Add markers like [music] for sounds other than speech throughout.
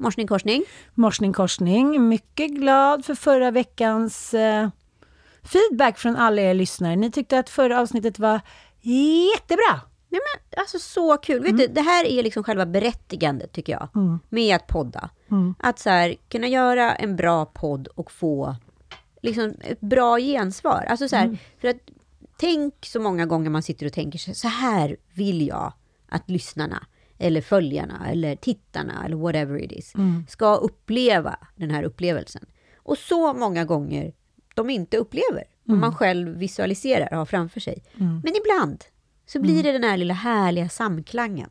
Morsning korsning. Morsning korsning. Mycket glad för förra veckans eh, feedback från alla er lyssnare. Ni tyckte att förra avsnittet var jättebra. Nej, men, alltså så kul. Vet du, det här är liksom själva berättigandet tycker jag. Med att podda. Att så här, kunna göra en bra podd och få liksom ett bra gensvar. Alltså så här, för att tänk så många gånger man sitter och tänker så här vill jag att lyssnarna eller följarna eller tittarna eller whatever it is ska uppleva den här upplevelsen. Och så många gånger de inte upplever vad man själv visualiserar och har framför sig. Men ibland så blir det den här lilla härliga samklangen.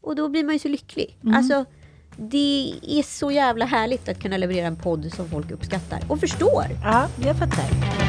Och då blir man ju så lycklig. Alltså, det är så jävla härligt att kunna leverera en podd som folk uppskattar och förstår. Ja, jag fattar.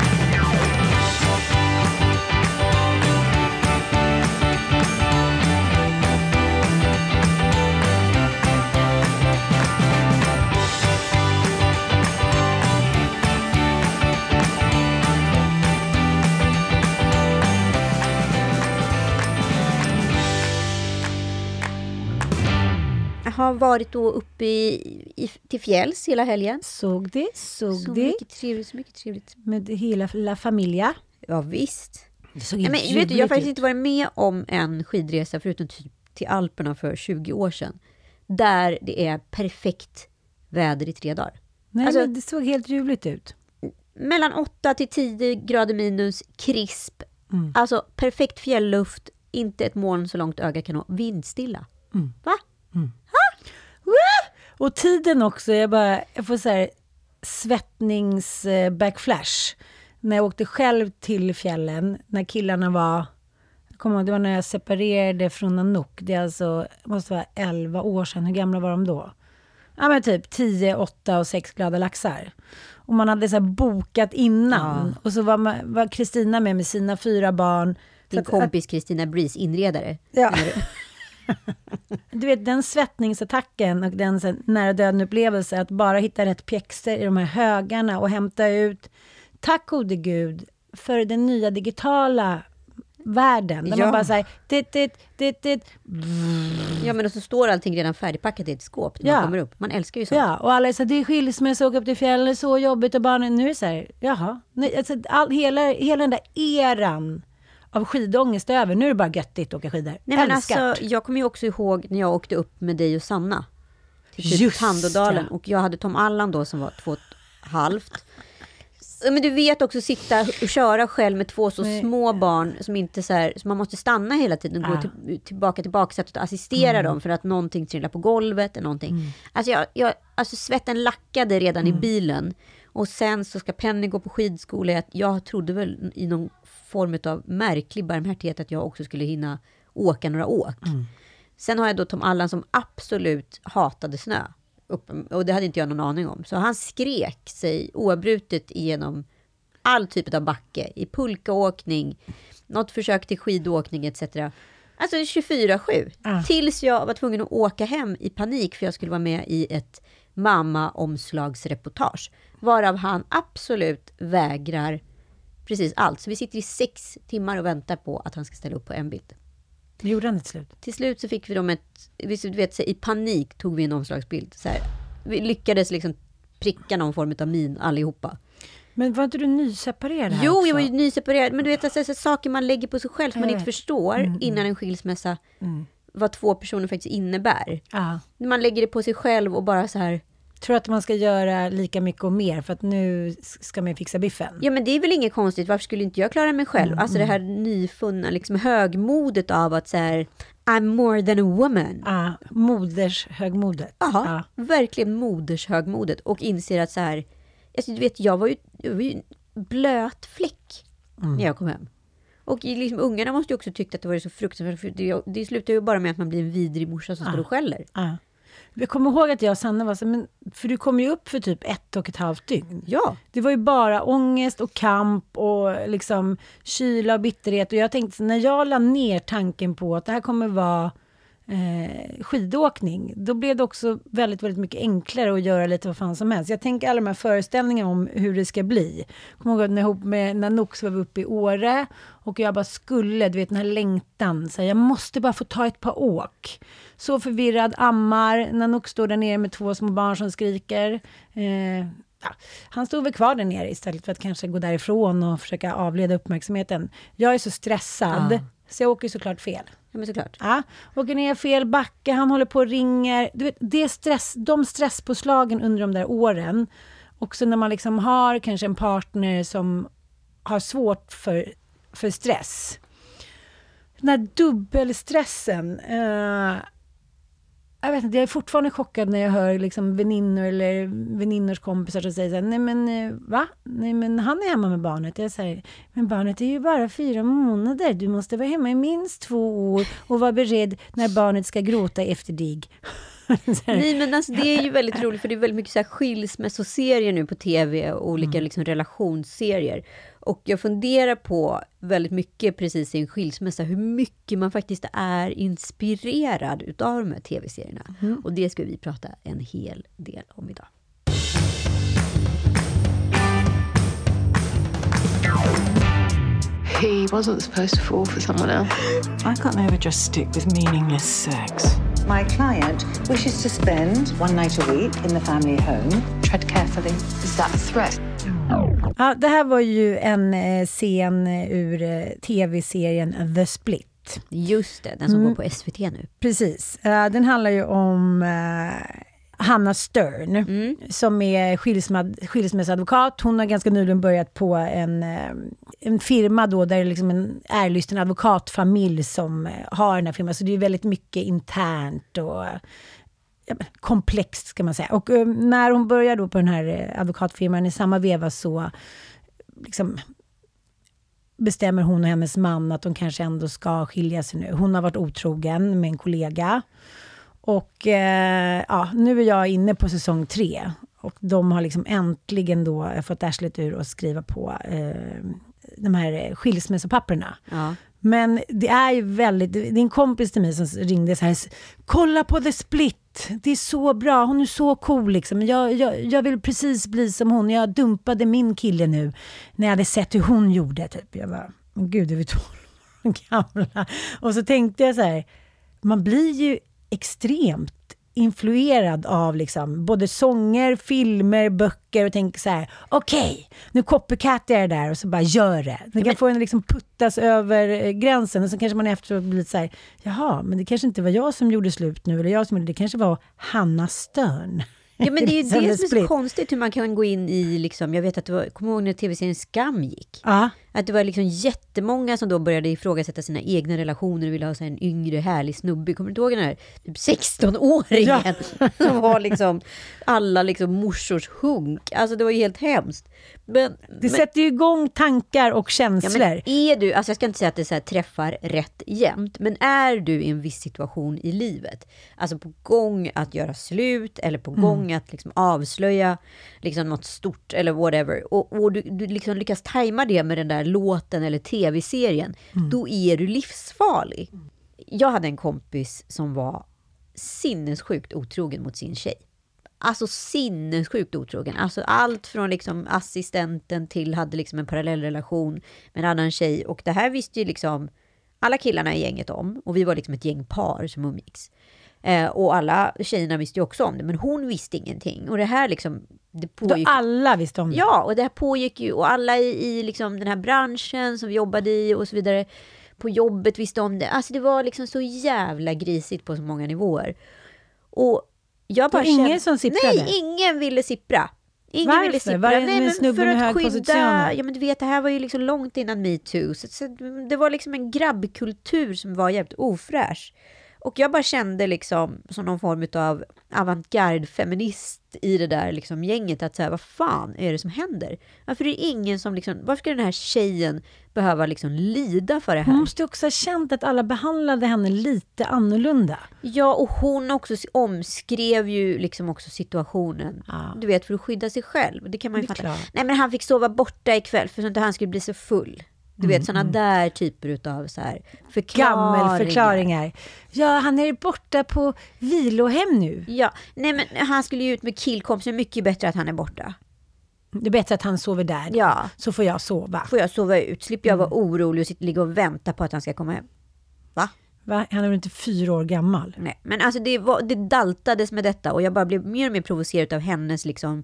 Har varit då uppe i, i, till fjälls hela helgen. Såg det, såg Så det. mycket trevligt, så mycket trevligt. Med hela La Familia. Ja, visst. Det Nej, men, vet du, jag har faktiskt inte varit med om en skidresa förutom typ till Alperna för 20 år sedan. Där det är perfekt väder i tre dagar. Nej, alltså- men det såg helt ljuvligt ut. Mellan 8 till 10 grader minus, krisp. Mm. Alltså perfekt fjällluft, inte ett moln så långt ögat kan nå. Vindstilla. Mm. Va? Och tiden också, jag bara, jag får så här svettnings eh. När jag åkte själv till fjällen, när killarna var, jag ihåg, det var när jag separerade från Nanook. Det är alltså, måste vara 11 år sedan. Hur gamla var de då? Ja men typ 10, 8 och 6 glada laxar. Och man hade så bokat innan. Och så var Kristina med med sina fyra barn. Din kompis Kristina Breeze, inredare. Ja. Du vet den svettningsattacken och den så nära döden upplevelse att bara hitta rätt pjäxor i de här högarna och hämta ut, tack gode gud, för den nya digitala världen. Där Ja. man bara säger dit, dit, dit, dit. Ja men och så står allting redan färdigpackat i ett skåp när Ja. man kommer upp. Man älskar ju sånt. Ja, och alla är så här, det är skilsmässa, åka upp till fjällen, så jobbigt och barnen, nu är det så här, jaha. Nej, alltså, all, hela, hela den där eran av skidångest över. Nu är det bara göttigt att åka skidor. Nej, men Älskat. alltså, jag kommer ju också ihåg när jag åkte upp med dig och Sanna. Till typ Tandådalen. ja. Och jag hade Tom Allan då som var två och ett halvt. Ja, Men du vet också sitta och köra själv med två så Nej. små barn som inte så här, så man måste stanna hela tiden och gå Ah. till, tillbaka till baksätet och assistera dem för att någonting trillar på golvet eller någonting. Alltså, jag, jag, alltså svetten lackade redan i bilen. Och sen så ska Penny gå på skidskola. Jag, jag trodde väl i någon form av märklig barmhärtighet att jag också skulle hinna åka några åk. Sen har jag då Tom Allan som absolut hatade snö. Och det hade inte jag någon aning om. Så han skrek sig oavbrutet igenom all typ av backe. I pulkaåkning, något försök till skidåkning etc. Alltså 24-7. Ah. Tills jag var tvungen att åka hem i panik för jag skulle vara med i ett mamma-omslagsreportage. Varav han absolut vägrar precis allt. Så vi sitter i sex timmar och väntar på att han ska ställa upp på en bild. Det gjorde han till slut. Till slut så fick vi dem ett, du vet, i panik tog vi en omslagsbild. Så här. Vi lyckades liksom pricka någon form av min allihopa. Men var inte du nyseparerad här Jo, också? jag var ju nyseparerad. Men du vet, alltså, så saker man lägger på sig själv som man inte förstår Mm, innan en skilsmässa. vad två personer faktiskt innebär. Ja. Man lägger det på sig själv och bara så här, Tror att man ska göra lika mycket och mer för att nu ska man fixa biffen? ja men det är väl inget konstigt, varför skulle inte jag klara mig själv? Mm, Alltså det här nyfunna liksom högmodet av att så här, I'm more than a woman. Ja, modershögmodet. Jaha, verkligen modershögmodet och inser att så här, alltså, du vet, jag var ju, jag var ju en blöt fläck Mm. när jag kom hem. Och liksom, ungarna måste ju också tyckt att det var så fruktansvärt, för det, det slutar ju bara med att man blir en vidrig morsa som står och skäller. Ja. Jag kommer ihåg att jag och Sanna var så, men, för du kom ju upp för typ ett och ett halvt dygn. Ja, Det var ju bara ångest och kamp och liksom kyla och bitterhet. Och jag tänkte, när jag la ner tanken på att det här kommer vara eh, skidåkning, då blev det också väldigt, väldigt mycket enklare att göra lite vad fan som helst. Jag tänker alla de här föreställningarna om hur det ska bli. Jag kommer ihåg när, ihop med Nanook så var uppe i Åre och jag bara skulle, du vet den här längtan, så här, jag måste bara få ta ett par åk. Så förvirrad, ammar, Nanook står där nere med två små barn som skriker. Eh, han stod väl kvar där nere istället för att kanske gå därifrån och försöka avleda uppmärksamheten. Jag är så stressad, Ja. så jag åker såklart fel ja men såklart. Ja, åker ner fel backe, han håller på och ringer. Du vet, det stress, de stresspåslagen under de där åren, också när man liksom har kanske en partner som har svårt för, för stress. Den här dubbelstressen. Eh, jag vet inte, jag är fortfarande chockad när jag hör liksom väninnor eller väninnors kompisar som säger så här, nej men eh, va? Nej men han är hemma med barnet. Jag säger, men barnet är ju bara fyra månader. Du måste vara hemma i minst två år och vara beredd när barnet ska gråta efter dig. [laughs] [laughs] Nej men alltså det är ju väldigt roligt för det är väldigt mycket så här skilsmässoserier nu på tv och olika liksom relationsserier. Och jag funderar på väldigt mycket precis i en skilsmässa hur mycket man faktiskt är inspirerad utav de här tv-serierna. Och det ska vi prata en hel del om idag. He wasn't supposed to fall for someone else. I can't ever just stick with meaningless sex. My client wishes to spend one night a week in the family home. Tread carefully. Is that a threat? Ja, det här var ju en eh, scen ur eh, tv-serien The Split. Just det, den som går på SVT nu. Precis. Eh, den handlar ju om eh, Hanna Stern, som är skilsmad, skilsmässoadvokat. Hon har ganska nyligen börjat på en, eh, en firma då, där det är liksom en ärlysten advokatfamilj som eh, har den här firman. Så det är väldigt mycket internt och ja, komplext ska man säga. Och eh, när hon börjar då på den här advokatfirman i samma veva så liksom, bestämmer hon och hennes man att de kanske ändå ska skilja sig nu. Hon har varit otrogen med en kollega. Och eh, ja, nu är jag inne på säsong tre. Och de har liksom äntligen då fått arslet ur och skriva på eh, de här skilsmässopapperna. Ja. Men det är ju väldigt, det är en kompis till mig som ringde så här, kolla på The Split, det är så bra, hon är så cool liksom. Jag, jag, jag vill precis bli som hon, jag dumpade min kille nu när jag hade sett hur hon gjorde. Typ. Jag bara, men gud, är vi 12 år gamla? Och så tänkte jag så här, man blir ju extremt influerad av liksom både sånger, filmer, böcker och tänker så här, okej, nu copycatar jag det där och så bara gör det. Det kan få en liksom puttas över eh, gränsen och så kanske man efteråt blir lite så här, jaha, men det kanske inte var jag som gjorde slut nu, eller jag som gjorde det, kanske var Hanna Störn. Ja men [laughs] det är ju det som är så konstigt hur man kan gå in i, liksom, jag vet att det var, kommer ihåg när tv-serien Skam gick? Ja, Att det var liksom jättemånga som då började ifrågasätta sina egna relationer och ville ha så en yngre härlig snubbe. Kommer du inte ihåg den här typ 16-åringen? [laughs] Som var liksom alla liksom morsors hunk. Alltså det var ju helt hemskt. Men, det men, sätter ju igång tankar och ja, känslor. men är du, alltså jag ska inte säga att det så träffar rätt jämt, men är du i en viss situation i livet, alltså på gång att göra slut eller på gång att liksom avslöja liksom något stort eller whatever, och, och du, du liksom lyckas tajma det med den där låten eller tv-serien, då är du livsfarlig. Jag hade en kompis som var sinnessjukt otrogen mot sin tjej. Alltså sinnessjukt otrogen. Alltså allt från liksom assistenten till hade liksom en parallellrelation med en annan tjej. Och det här visste ju liksom alla killarna i gänget om. Och vi var liksom ett gäng par som umgicks. Eh, och alla tjejerna visste ju också om det, men hon visste ingenting. Och det här liksom, det Då pågick... alla visste om det. Ja, och det här pågick ju, och alla i, i liksom den här branschen som vi jobbade i och så vidare på jobbet visste om det. Alltså det var liksom så jävla grisigt på så många nivåer. Och jag bara var ingen kände- som sipprade? Nej, ingen ville sippra. Ingen Varför? ville sippra. Var det Nej, en men för att skydda? Ja men du vet, det här var ju liksom långt innan metoo. Så, så det var liksom en grabbkultur som var jävligt ofräsch. Och jag bara kände liksom som någon form av avantgarde-feminist i det där liksom gänget att säga vad fan är det som händer? Varför är det ingen som liksom, varför ska den här tjejen behöva liksom lida för det här? Hon måste ju också ha känt att alla behandlade henne lite annorlunda. Ja, och hon också omskrev ju liksom också situationen. Ja. Du vet, för att skydda sig själv. Det kan man ju Det fatta. klart. Nej, men han fick sova borta ikväll för att inte han skulle bli så full. Du vet, sådana där typer av så här förklaringar. Gammelförklaringar. Ja, han är borta på vilohem nu. Ja, nej men han skulle ju ut med killkompisar. Mycket bättre att han är borta. Det är bättre att han sover där. Ja. Så får jag sova. Får jag sova ut? Slipper jag vara Mm. orolig och sitta, ligga och vänta på att han ska komma hem. Va? Va? Han är väl inte fyra år gammal? Nej, men alltså det, var, det daltades med detta och jag bara blev mer och mer provocerad av hennes liksom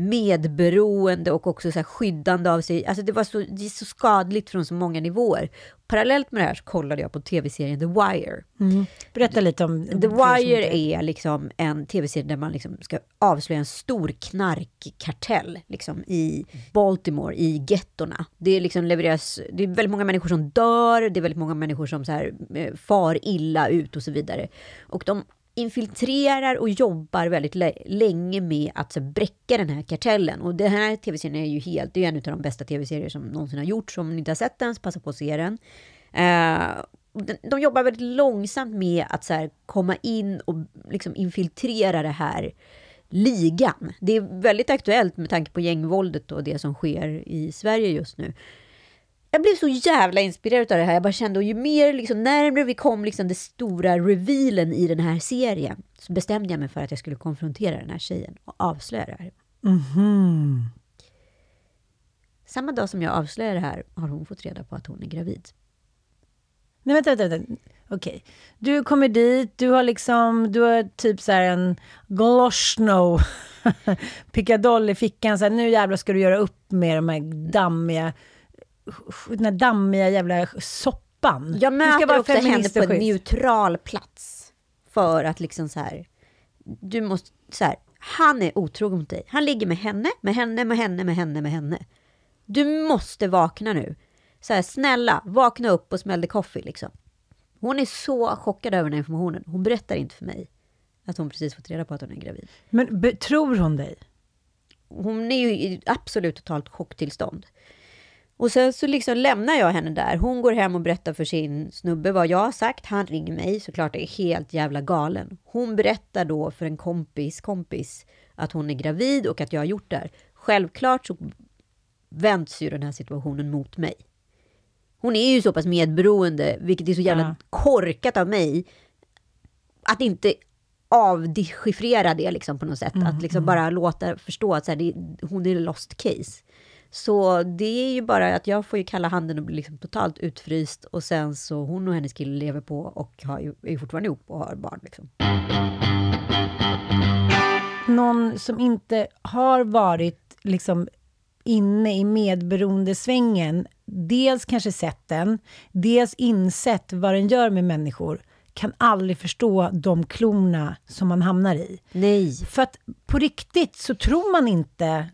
medberoende och också så skyddande av sig. Alltså det var så, det är så skadligt från så många nivåer. Parallellt med det här så kollade jag på tv-serien The Wire. Berätta lite om... The Wire är liksom en tv-serie där man liksom ska avslöja en stor knarkkartell liksom i Baltimore, i gettorna. Det, är liksom levereras, det är väldigt många människor som dör, det är väldigt många människor som så här, eh, far illa ut och så vidare. Och de infiltrerar och jobbar väldigt länge med att så, bräcka den här kartellen. Och den här tv-serien är ju helt, det är en av de bästa tv-serier som någonsin har gjorts. Om ni inte har sett den, så passa på att se den. Uh, de jobbar väldigt långsamt med att så här, komma in och liksom infiltrera det här ligan. Det är väldigt aktuellt med tanke på gängvåldet och det som sker i Sverige just nu. Jag blev så jävla inspirerad av det här. Jag bara kände, och ju mer liksom, närmare vi kom liksom, det stora revealen i den här serien, så bestämde jag mig för att jag skulle konfrontera den här tjejen och avslöja det här. Samma dag som jag avslöjar det här har hon fått reda på att hon är gravid. Nej, vänta, vänta. vänta. Okej. Du kommer dit, du har liksom, du har typ så här en Gloshno [laughs] pickadoll i fickan. Så här, nu jävlar ska du göra upp med de här dammiga, den här dammiga jävla soppan. Jag möter också henne på en neutral plats. För att liksom så här, du måste, så här, han är otrogen mot dig. Han ligger med henne, med henne, med henne, med henne, med henne. Du måste vakna nu. Så här, snälla, vakna upp och smäll the coffee liksom. Hon är så chockad över den här informationen. Hon berättar inte för mig att hon precis fått reda på att hon är gravid. Men tror hon dig? Hon är ju i absolut totalt chocktillstånd. Och sen så liksom lämnar jag henne där. Hon går hem och berättar för sin snubbe vad jag har sagt. Han ringer mig, såklart är helt jävla galen. Hon berättar då för en kompis kompis att hon är gravid och att jag har gjort det här. Självklart så vänds ju den här situationen mot mig. Hon är ju så pass medberoende, vilket är så jävla Ja. korkat av mig, att inte avdechiffrera det liksom på något sätt. att liksom bara låta förstå att så här, det, hon är lost case. Så det är ju bara att jag får ju kalla handen och bli liksom totalt utfryst och sen så hon och hennes kille lever på och har är fortfarande ihop och har barn. Liksom. någon som inte har varit liksom inne i medberoendesvängen, dels kanske sett den, dels insett vad den gör med människor, kan aldrig förstå de klorna som man hamnar i. Nej. För att på riktigt så tror man inte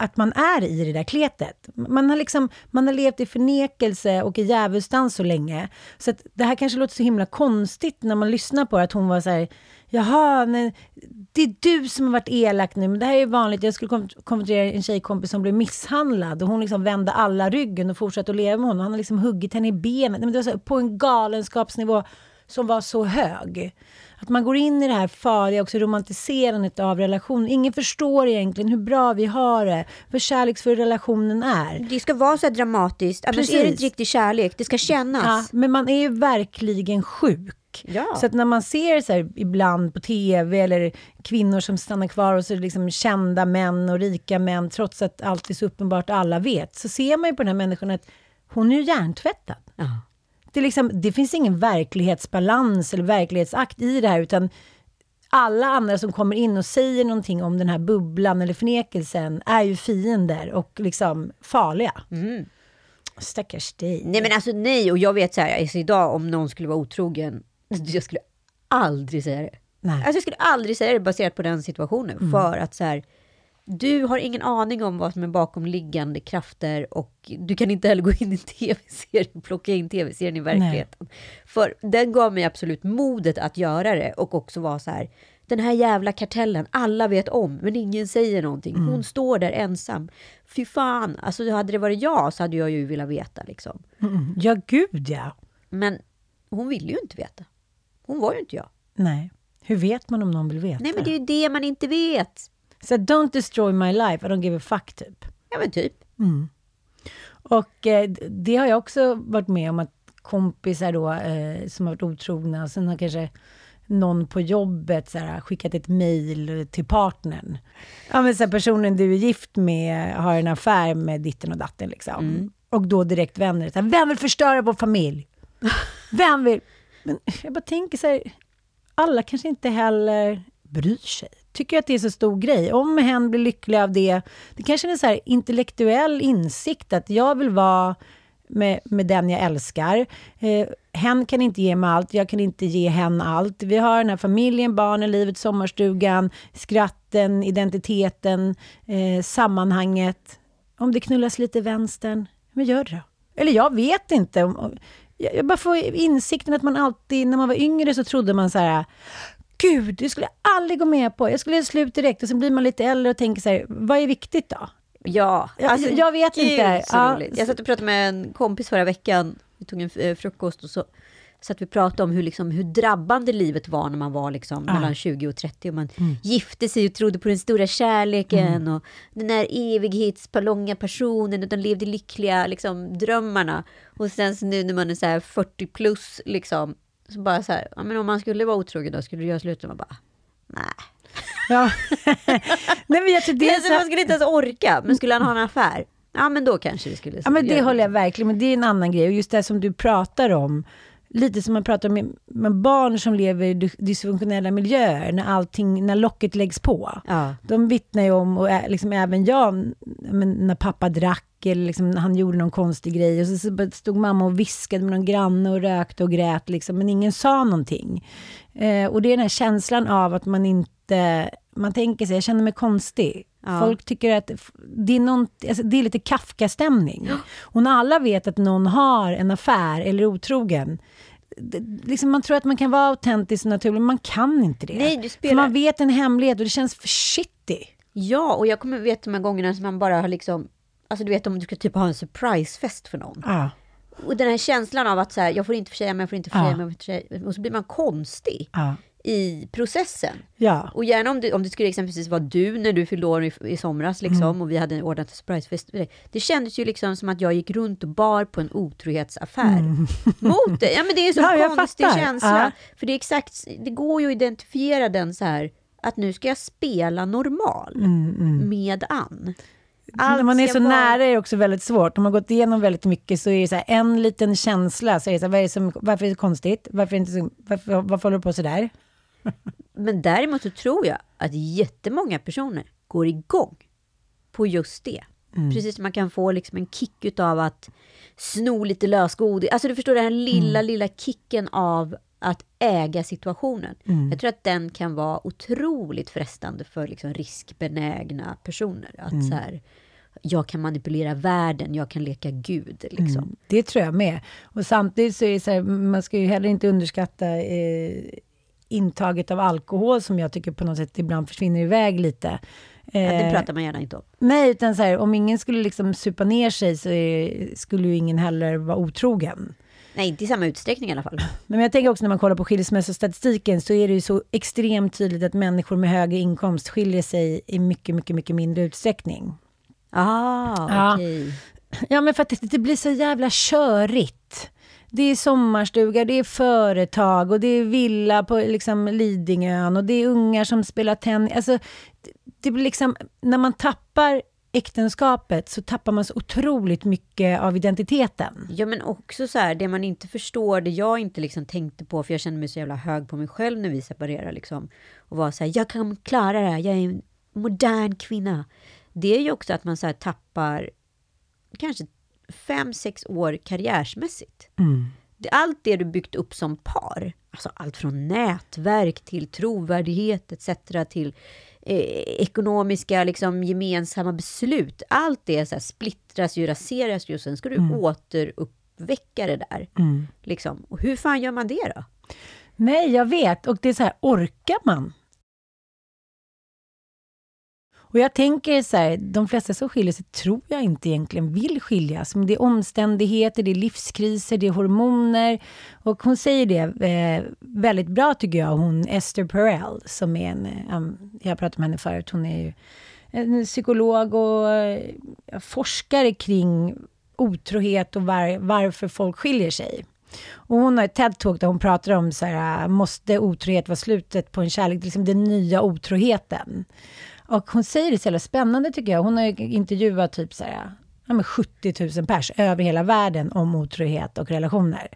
att man är i det där kletet. Man har, liksom, man har levt i förnekelse och i djävulsdans så länge. Så att det här kanske låter så himla konstigt när man lyssnar på det, att hon var så här, jaha, nej, det är du som har varit elak nu, men det här är vanligt. Jag skulle konfrontera en tjejkompis som blev misshandlad och hon liksom vände alla ryggen och fortsatte att leva med honom. Han har liksom huggit henne i benet. Nej, men det var så, här, på en galenskapsnivå som var så hög. Att man går in i det här farliga, också romantiserandet av relationen. Ingen förstår egentligen hur bra vi har det, hur kärleksfull relationen är. Det ska vara så här dramatiskt, annars är det inte riktig kärlek. Det ska Ja, kännas. men man är ju verkligen sjuk. Ja. Så att när man ser så ibland på tv eller kvinnor som stannar kvar och så är det liksom kända män och rika män, trots att allt är så uppenbart alla vet, så ser man ju på den här människan att hon är ju hjärntvättad. Ja. Det, är liksom, det finns ingen verklighetsbalans eller verklighetsakt i det här, utan alla andra som kommer in och säger någonting om den här bubblan eller förnekelsen är ju fiender och liksom farliga. Stackars dig. Nej men alltså nej, och jag vet så här, alltså, idag om någon skulle vara otrogen, jag skulle aldrig säga det. Nej. Alltså jag skulle aldrig säga det baserat på den situationen. För att så här, du har ingen aning om vad som är bakomliggande krafter och du kan inte heller gå in i en tv-serie och plocka in tv-serien i verkligheten. För den gav mig absolut modet att göra det och också vara så här, den här jävla kartellen, alla vet om, men ingen säger någonting. Hon står där ensam. Fy fan, alltså hade det varit jag så hade jag ju velat veta liksom. Mm. Ja, gud ja. Men hon ville ju inte veta. Hon var ju inte jag. Nej. Hur vet man om någon vill veta? Nej, men det är ju det man inte vet. Så don't destroy my life, I don't give a fuck typ. Ja, men typ. Och eh, det har jag också varit med om att kompisar då eh, som har varit otrogna, sen har kanske någon på jobbet så här, skickat ett mejl till partnern. Ja men så här, personen du är gift med har en affär med ditten och datten liksom. Och då direkt vänder det vem vill förstöra vår familj? [laughs] Vem vill? Men jag bara tänker så här, alla kanske inte heller bryr sig. Tycker att det är så stor grej. Om hen blir lycklig av det. Det kanske är en så här intellektuell insikt att jag vill vara med, med den jag älskar. Eh, hen kan inte ge mig allt, jag kan inte ge hen allt. Vi har den här familjen, barnen, livet, sommarstugan, skratten, identiteten, eh, sammanhanget. Om det knullas lite vänstern, men gör det då. Eller jag vet inte. Jag jag bara får insikten att man alltid, när man var yngre så trodde man så här, Gud, det skulle jag aldrig gå med på. Jag skulle göra slut direkt. Och sen blir man lite äldre och tänker så här, vad är viktigt då? Ja, alltså, Ja, jag vet gud, inte. Så Ja. roligt. Jag satt och pratade med en kompis förra veckan. Vi tog en eh, frukost och så satt vi och pratade om hur, liksom, hur drabbande livet var när man var liksom, mellan 20 och 30. Och man Mm. gifte sig och trodde på den stora kärleken och den där evighetslånga personen och de levde lyckliga liksom, drömmarna. Och sen så nu när man är så här 40 plus, liksom, så bara så här, ja, men om man skulle vara otrogen då, skulle du göra slut? Och man bara, nej. Ja. [laughs] Nej, men jag tror det är Alltså, så man skulle inte ens orka, men skulle han ha en affär? Ja, men då kanske det skulle... Ja, men det göra håller jag verkligen Men det är en annan grej. Och just det som du pratar om, lite som man pratar om med, barn som lever i dys- dysfunktionella miljöer, när allting, när locket läggs på. Ja. De vittnar ju om, och liksom även jag, när pappa drack eller liksom, han gjorde någon konstig grej och så, stod mamma och viskade med någon granne och rökte och grät, liksom, men ingen sa någonting. Eh, och det är den här känslan av att man inte, man tänker sig, jag känner mig konstig. Ja. Folk tycker att det är, någon, alltså, det är lite Kafka-stämning. Och när alla vet att någon har en affär eller är otrogen, det, liksom man tror att man kan vara autentisk och naturlig, men man kan inte det. Nej, du För spelar- man vet en hemlighet och det känns för shitty. Ja, och jag kommer vet de här gångerna som man bara har liksom... Alltså du vet om du ska typ ha en surprisefest för någon. Ja. Och den här känslan av att så här, jag får inte försäga mig, jag får inte Ja. mig, jag får inte. Och så blir man konstig i processen. Ja. Och gärna om det, om det skulle exempelvis vara du när du fyllde år i, i somras liksom, Mm. och vi hade ordnat en surprisefest. för dig. Det kändes ju liksom som att jag gick runt och bar på en otrohetsaffär. Mot det. Ja men det är en sån Mm. Ja, konstig fattar. känsla. Ja. För det är exakt, det går ju att identifiera den så här, att nu ska jag spela normal med Ann. Allt När man är så vara- nära är det också väldigt svårt. Om man har gått igenom väldigt mycket så är det så här, en liten känsla. Så är det så här, är det som, varför är det varför, varför, inte så, varför, varför håller du på sådär? [laughs] Men däremot så tror jag att jättemånga personer går igång på just det. Mm. Precis som man kan få liksom en kick av att sno lite lösgodis. Alltså du förstår den här lilla, Mm. lilla kicken av att äga situationen. Mm. Jag tror att den kan vara otroligt frestande för liksom riskbenägna personer. Att Mm. så här, jag kan manipulera världen, jag kan leka gud. Liksom. Mm, det tror jag med. Och samtidigt så är det så här, man ska ju heller inte underskatta eh, intaget av alkohol som jag tycker på något sätt ibland försvinner iväg lite. Ja, det Eh, pratar man gärna inte om. Nej, utan så här, om ingen skulle liksom supa ner sig så är, skulle ju ingen heller vara otrogen. Nej, inte i samma utsträckning i alla fall. Men jag tänker också när man kollar på skilsmässostatistiken så är det ju så extremt tydligt att människor med högre inkomst skiljer sig i mycket, mycket, mycket mindre utsträckning. Ah, Ja. okej. Ja, men för att det, blir så jävla körigt. Det är sommarstuga, det är företag och det är villa på liksom Lidingön och det är ungar som spelar tennis. Alltså, det blir liksom, när man tappar äktenskapet så tappar man så otroligt mycket av identiteten. Ja men också så här, det man inte förstår, det jag inte liksom tänkte på, för jag kände mig så jävla hög på mig själv när vi separerade liksom. Och var så här, jag kan klara det här, jag är en modern kvinna. Det är ju också att man så här tappar kanske fem, sex år karriärsmässigt. Mm. Allt det du byggt upp som par, alltså allt från nätverk till trovärdighet etc. till eh, ekonomiska liksom, gemensamma beslut. Allt det så här, splittras ju, raseras ju och sen ska du återuppväcka det där. Mm. Liksom. Och hur fan gör man det då? Nej, jag vet. Och det är så här, orkar man? Och jag tänker så här, de flesta som skiljer sig tror jag inte egentligen vill skiljas. Men det är omständigheter, det är livskriser, det är hormoner. Och hon säger det eh, väldigt bra tycker jag, hon Esther Perel, som är en, um, jag pratade med henne förut, hon är ju en psykolog och eh, forskare kring otrohet och var, varför folk skiljer sig. Och hon har ett TED-talk där hon pratar om så här, måste otrohet vara slutet på en kärlek, liksom den nya otroheten. Och hon säger det så jävla spännande tycker jag. Hon har ju intervjuat typ så här, ja, 70 000 pers över hela världen om otrohet och relationer.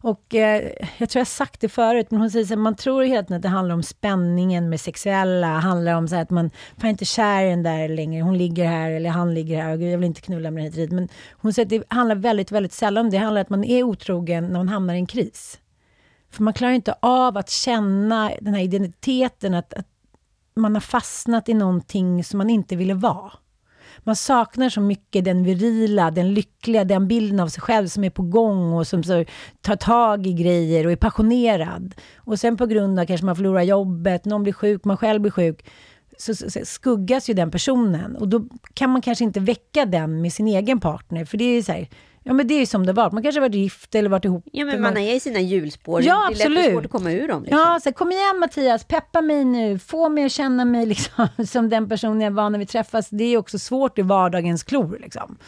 Och eh, jag tror jag har sagt det förut, men hon säger så här, man tror hela tiden att det handlar om spänningen med sexuella, handlar om så här att man fan inte kär i den där längre, hon ligger här eller han ligger här och jag vill inte knulla med den hit. Men hon säger att det handlar väldigt, väldigt sällan om det. Det handlar om att man är otrogen när man hamnar i en kris. För man klarar inte av att känna den här identiteten, att, att man har fastnat i någonting som man inte ville vara. Man saknar så mycket den virila, den lyckliga, den bilden av sig själv som är på gång och som så tar tag i grejer och är passionerad. Och sen på grund av kanske man förlorar jobbet, någon blir sjuk, man själv blir sjuk, så, så, så skuggas ju den personen. Och då kan man kanske inte väcka den med sin egen partner, för det är ju så här, ja men det är ju som det var. Man kanske varit gift eller varit ihop. Ja, men man är i sina hjulspår. Ja, det är lätt absolut. svårt att komma ur dem. Liksom. Ja, så kom igen Mattias, peppa mig nu, få mig att känna mig liksom, [laughs] som den person jag var när vi träffas. Det är också svårt i vardagens klor. Liksom.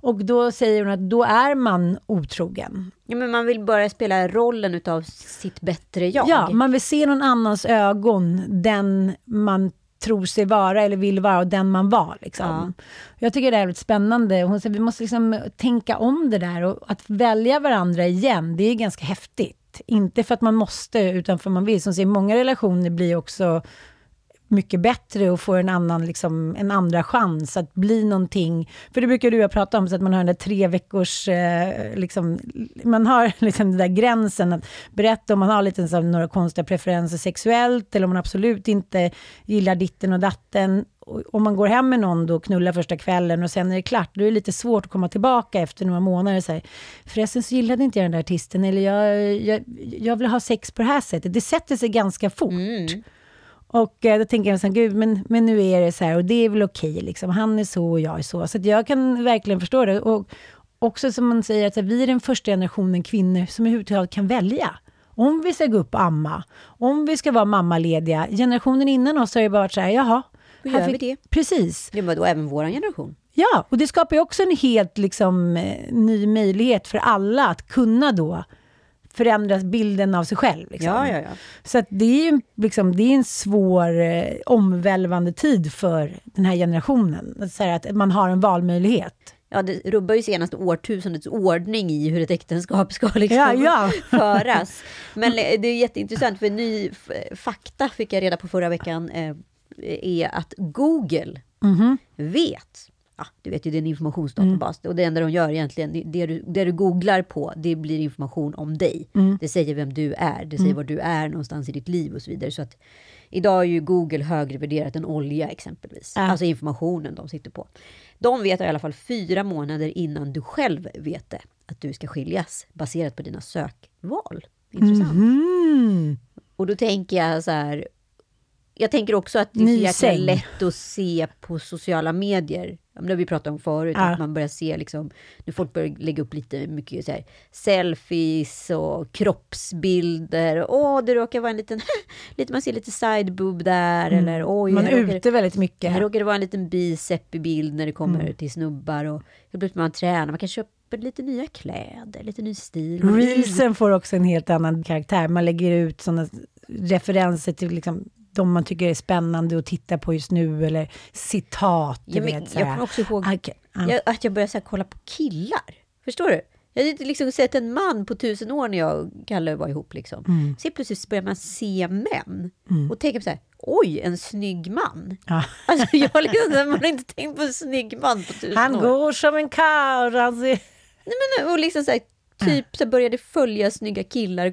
Och då säger hon att då är man otrogen. Ja, men man vill börja spela rollen utav sitt bättre jag. Ja, man vill se någon annans ögon, den man tror sig vara eller vill vara och den man var. Liksom. Jag tycker det är väldigt spännande. Hon säger vi måste liksom tänka om det där och att välja varandra igen, det är ganska häftigt. Inte för att man måste, utan för att man vill. Som säger, många relationer blir också mycket bättre och får en annan, liksom, en andra chans att bli någonting. För det brukar du ha prata om, så att man har den där tre veckors, eh, liksom, man har [laughs] liksom den där gränsen att berätta om man har lite så, några konstiga preferenser sexuellt, eller om man absolut inte gillar ditten och datten. Och Om man går hem med någon då och knullar första kvällen och sen är det klart, då är det lite svårt att komma tillbaka efter några månader och säga, förresten så gillade inte jag den där artisten, eller jag, jag, jag vill ha sex på det här sättet. Det sätter sig ganska fort. Mm. Och eh, då tänker jag så här, gud, men, men nu är det så här och det är väl okej, liksom. han är så och jag är så. Så jag kan verkligen förstå det. Och också som man säger, att vi är den första generationen kvinnor som överhuvudtaget kan välja. Om vi ska gå upp och amma, om vi ska vara mammalediga. Generationen innan oss har ju bara varit så här, jaha. Hur här gör vi fick- det? Precis. Det var då även vår generation. Ja, och det skapar ju också en helt liksom, eh, ny möjlighet för alla att kunna då förändra bilden av sig själv. Liksom. Ja, ja, ja. Så det är ju liksom, det är en svår, eh, omvälvande tid för den här generationen. Att, säga att man har en valmöjlighet. Ja, det rubbar ju senaste årtusendets ordning i hur ett äktenskap ska liksom Ja, föras. [laughs] Men eh, det är jätteintressant, för ny fakta fick jag reda på förra veckan, eh, är att Google Mhm. vet, ja, du vet ju det är en informationsdatabas, och det enda de gör egentligen, det- du, det du googlar på, det blir information om dig. Det säger vem du är, det säger var du är någonstans i ditt liv och så vidare. Så att idag är ju Google högre värderat än olja exempelvis. Ja. Alltså informationen de sitter på. De vet i alla fall fyra månader innan du själv vet det, att du ska skiljas, baserat på dina sökval. Intressant. Mm. Och då tänker jag så här, jag tänker också att det är så jäkla lätt att se på sociala medier. Det har vi pratat om förut, Ja. att man börjar se liksom, när folk börjar lägga upp lite mycket så här, selfies och kroppsbilder. Åh, det råkar vara en liten, [laughs] lite, man ser lite sideboob där, eller oj, Mm. Man är råkar- ute väldigt mycket. här råkar det vara en liten bicep i bild när det kommer Mm. till snubbar. Och hur blir man tränar, man kan köpa lite nya kläder, lite ny stil. Reelsen får också en helt annan karaktär. Man lägger ut sådana referenser till liksom, de man tycker är spännande att titta på just nu, eller citat. Ja, men vet, jag kommer också ihåg Okej, ja. jag, att jag började så här, kolla på killar. Förstår du? Jag hade inte liksom sett en man på tusen år när jag och Kalle var ihop. Liksom. Mm. Så plötsligt börjar man se män. Och tänker på så här, oj, en snygg man. Ja. [laughs] Alltså jag liksom, man har inte tänkt på en snygg man på tusen Han år. går som en karl. Han ser... Nej, men, och liksom så här, typ så började följa snygga killar. [laughs]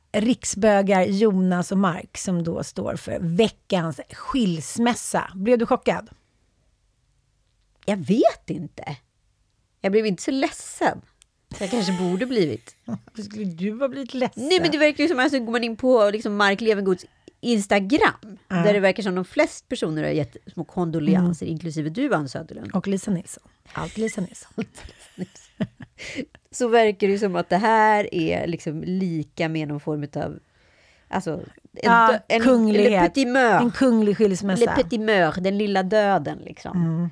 riksbögar Jonas och Mark som då står för veckans skilsmässa. Blev du chockad? Jag vet inte. Jag blev inte så ledsen. Så jag kanske borde blivit. [laughs] Varför skulle du ha blivit ledsen? Nej men det verkar ju som, alltså går man in på liksom Mark Levengoods Instagram, där det verkar som de flest personer har gett små kondolenser, inklusive du Ann Söderlund. Och Lisa Nilsson. Allt Lisa Nilsson. [laughs] Så verkar det som att det här är liksom lika med någon form av, alltså, en, Ja, en kunglighet. Le. En kunglig Le skilsmässa. petit meur, den lilla döden liksom.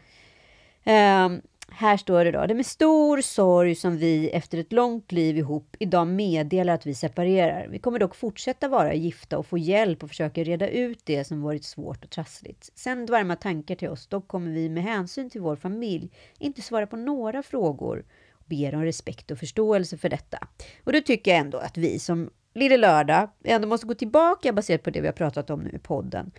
Ehm, här står det då, det är med stor sorg som vi efter ett långt liv ihop idag meddelar att vi separerar. Vi kommer dock fortsätta vara gifta och få hjälp och försöka reda ut det som varit svårt och trassligt. Sänd varma tankar till oss, dock kommer vi med hänsyn till vår familj inte svara på några frågor ber om respekt och förståelse för detta. Och då tycker jag ändå att vi som Lille Lördag ändå måste gå tillbaka baserat på det vi har pratat om nu i podden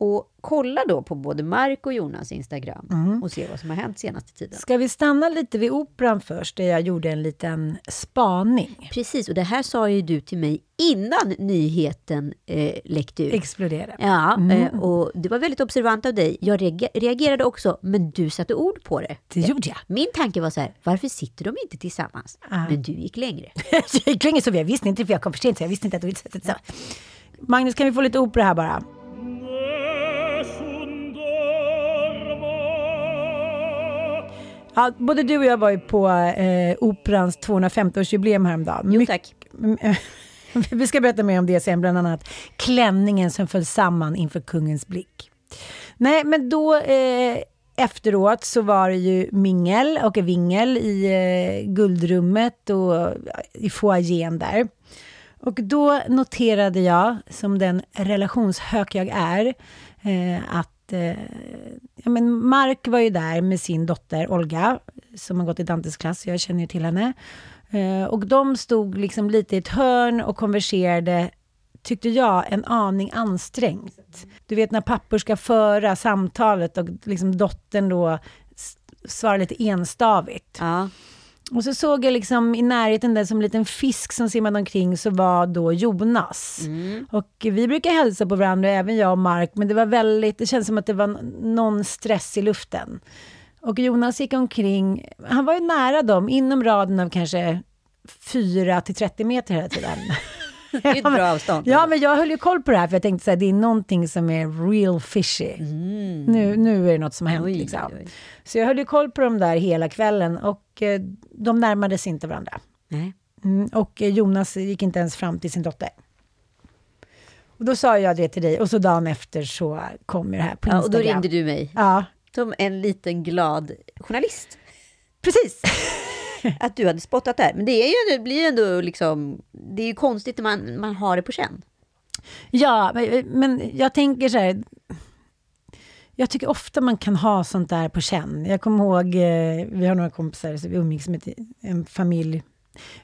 och kolla då på både Mark och Jonas Instagram och se vad som har hänt senaste tiden. Ska vi stanna lite vid operan först, där jag gjorde en liten spaning. Precis, och det här sa ju du till mig innan nyheten eh, läckte ut. Explodera. Ja, eh, och det var väldigt observant av dig. Jag reager- reagerade också, men du satte ord på det. Det gjorde jag. Min tanke var så här, varför sitter de inte tillsammans? Men du gick längre. [laughs] jag gick länge så jag visste inte, för jag kom för sent, så jag visste inte att du inte sett det. Magnus, kan vi få lite opera här bara? Ja, både du och jag var ju på eh, Operans 250-årsjubileum häromdagen. Jo tack. [laughs] Vi ska berätta mer om det sen, bland annat klänningen som föll samman inför kungens blick. Nej, men då eh, efteråt så var det ju mingel och vingel i eh, guldrummet och i foajén där. Och då noterade jag, som den relationshök jag är, eh, att Eh, ja, men Mark var ju där med sin dotter Olga, som har gått i Dantes klass, jag känner ju till henne. Eh, och de stod liksom lite i ett hörn och konverserade, tyckte jag, en aning ansträngt. Du vet när pappor ska föra samtalet och liksom dottern då svarar lite enstavigt. Ja. Och så såg jag liksom i närheten där som en liten fisk som simmade omkring så var då Jonas. Och vi brukar hälsa på varandra, även jag och Mark, men det var väldigt, det kändes som att det var någon stress i luften. Och Jonas gick omkring, han var ju nära dem, inom raden av kanske 4 till 30 meter hela tiden. [laughs] Det är ett bra avstånd. Ja, men jag höll ju koll på det här för jag tänkte så här, det är någonting som är real fishy. Nu, nu är det något som har hänt Oj, liksom. oj. Så jag höll ju koll på dem där hela kvällen och eh, de närmade sig inte varandra. Nej. Mm, och eh, Jonas gick inte ens fram till sin dotter. Och då sa jag det till dig och så dagen efter så kom det här på Ja, och Instagram. då ringde du mig Ja, som en liten glad journalist. precis. [laughs] [laughs] Att du hade spottat där. Men det, är ju, det blir ju ändå liksom... Det är ju konstigt när man, man har det på känn. Ja, men- jag tänker så här. Jag tycker ofta man kan ha sånt där på känn. Jag kommer ihåg, eh, vi har några kompisar, så vi umgicks ett, en familj.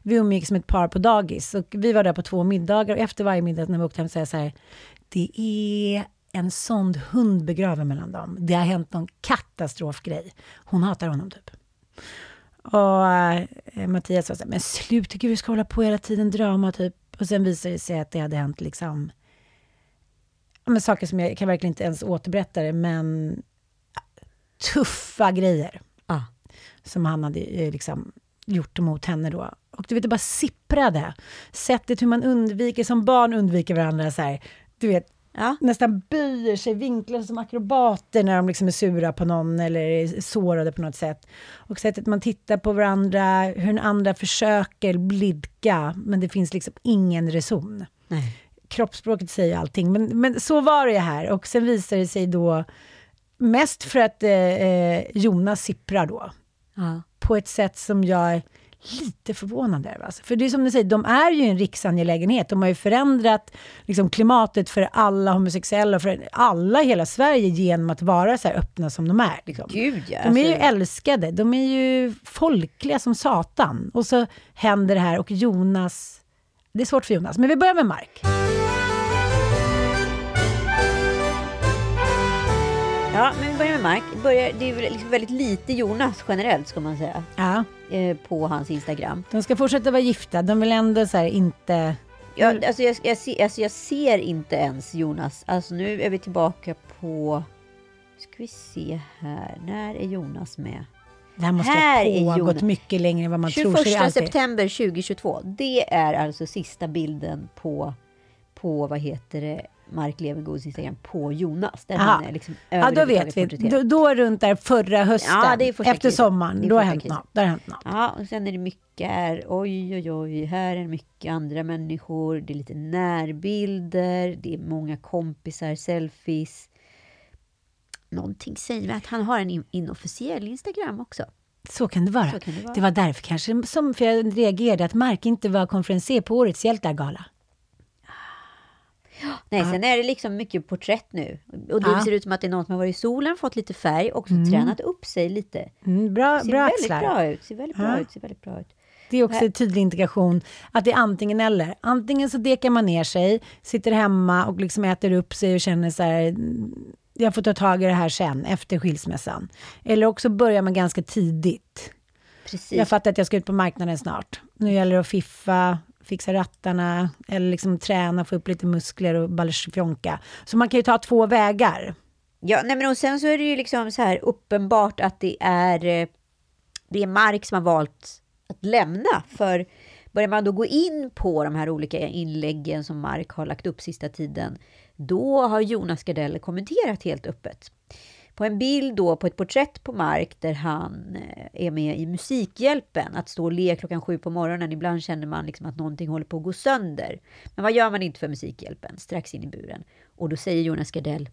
Vi umgicks som ett par på dagis och vi var där på två middagar och efter varje middag när vi åkte hem så jag så här, det är en sån hund begraven mellan dem. Det har hänt någon katastrofgrej. Hon hatar honom typ. Och eh, Mattias sa så här, men sluta, tycker vi ska hålla på hela tiden, drama typ. Och sen visade det sig att det hade hänt liksom, men saker som jag kan verkligen inte ens återberätta det, men tuffa grejer. Ah. Som han hade eh, liksom gjort mot henne då. Och du vet, det bara sipprade. Sättet hur man undviker, som barn undviker varandra så här. Du vet, Ja. nästan böjer sig, vinklar som akrobater när de liksom är sura på någon eller är sårade på något sätt. Och sättet man tittar på varandra, hur den andra försöker blidka, men det finns liksom ingen reson. Nej. Kroppsspråket säger allting, men, men så var det här. Och sen visar det sig då, mest för att eh, eh, Jonas sipprar då, Ja. på ett sätt som jag lite förvånad över. Alltså. För det är som du säger, de är ju en riksangelägenhet. De har ju förändrat liksom, klimatet för alla homosexuella och för alla i hela Sverige genom att vara så här öppna som de är. Liksom. Gud ja. De är ju alltså, älskade, de är ju folkliga som satan. Och så händer det här och Jonas... Det är svårt för Jonas, men vi börjar med Mark. Ja, men vi börjar med Mark. Börjar, det är liksom väldigt lite Jonas generellt, ska man säga, Ja, eh, på hans Instagram. de ska fortsätta vara gifta, de vill ändå så här inte... Ja, alltså, jag, jag, ser, alltså jag ser inte ens Jonas. Alltså nu är vi tillbaka på... Ska vi se här. När är Jonas med? Det här måste Här ha pågått mycket längre än vad man 21 tror. så det är alltid- september 2022. Det är alltså sista bilden på, på vad heter det, Mark Levengoods Instagram på Jonas. Där Aha. han är liksom Ja, då vet vi. Då, då runt där förra hösten, Ja, det är efter krisen. sommaren, Det är då har hänt något. Då har hänt något. Ja, och sen är det mycket här, oj, oj, oj, här är mycket andra människor, det är lite närbilder, det är många kompisar, selfies. Någonting säger mig att han har en in- inofficiell Instagram också. Så kan det vara. Så kan det vara. Det var därför kanske som för jag reagerade att Mark inte var konferencier på årets hjältargala. Nej, sen är det liksom mycket porträtt nu. Och det Ja. ser ut som att det är någon som har varit i solen, fått lite färg och så tränat upp sig lite. Mm, bra Ser bra väldigt axlar. bra ut, ser väldigt bra Ja. ut, ser väldigt bra ut. Det är också tydlig integration, att det är antingen eller. Antingen så dekar man ner sig, sitter hemma och liksom äter upp sig och känner så här, "Mm, jag får ta tag i det här sen, efter skilsmässan. Eller också börjar man ganska tidigt. Precis. Jag fattar att jag ska ut på marknaden snart. Nu gäller det att fiffa, fixa rattarna, eller liksom träna, få upp lite muskler och ballersfjonka. Så man kan ju ta två vägar. Ja, nej men och sen så är det ju liksom så här uppenbart att det är, eh, det är Mark som har valt att lämna. För börjar man då gå in på de här olika inläggen som Mark har lagt upp sista tiden, då har Jonas Gardell kommenterat helt öppet. På en bild då på ett porträtt på Mark där han eh, är med i Musikhjälpen, att stå och le klockan sju på morgonen. Ibland känner man liksom att någonting håller på att gå sönder. Men vad gör man inte för Musikhjälpen? Strax in i buren. Och då säger Jonas Gardell,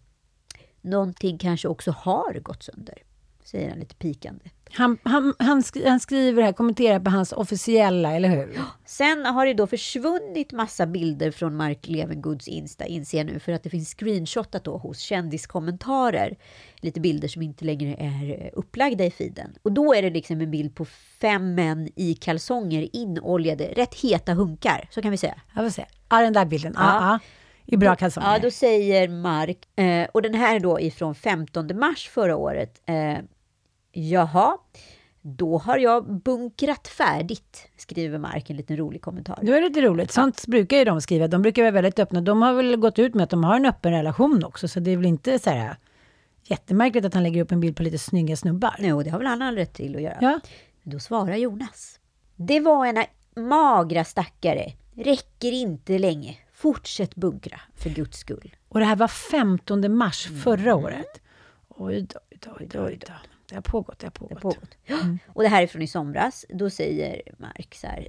någonting kanske också har gått sönder. Säger han lite pikande. Han, han, han, skri, han skriver här, kommenterar på hans officiella, eller hur? Sen har det då försvunnit massa bilder från Mark Levengoods Insta, inser jag nu, för att det finns screenshotat då hos kändiskommentarer. Lite bilder som inte längre är eh, upplagda i feeden. Och då är det liksom en bild på fem män i kalsonger, inoljade, rätt heta hunkar, så kan vi säga. Jag vill se. Ja, den där bilden. Ja. Ja, I bra kalsonger. Ja, då säger Mark, eh, och den här är då ifrån 15 mars förra året. Eh, Jaha, då har jag bunkrat färdigt, skriver Mark en liten rolig kommentar. Det är lite roligt. Sånt brukar ju de skriva. De brukar vara väldigt öppna. De har väl gått ut med att de har en öppen relation också, så det är väl inte så här jättemärkligt att han lägger upp en bild på lite snygga snubbar. Jo, det har väl han all rätt till att göra. Ja. Då svarar Jonas. Det var ena magra stackare. Räcker inte länge. Fortsätt bunkra, för guds skull. Och det här var 15 mars förra året. Oj då, oj då, oj då, oj då. Det har pågått, det har pågått. Det har pågått. Och det här är från i somras. Då säger Mark så här.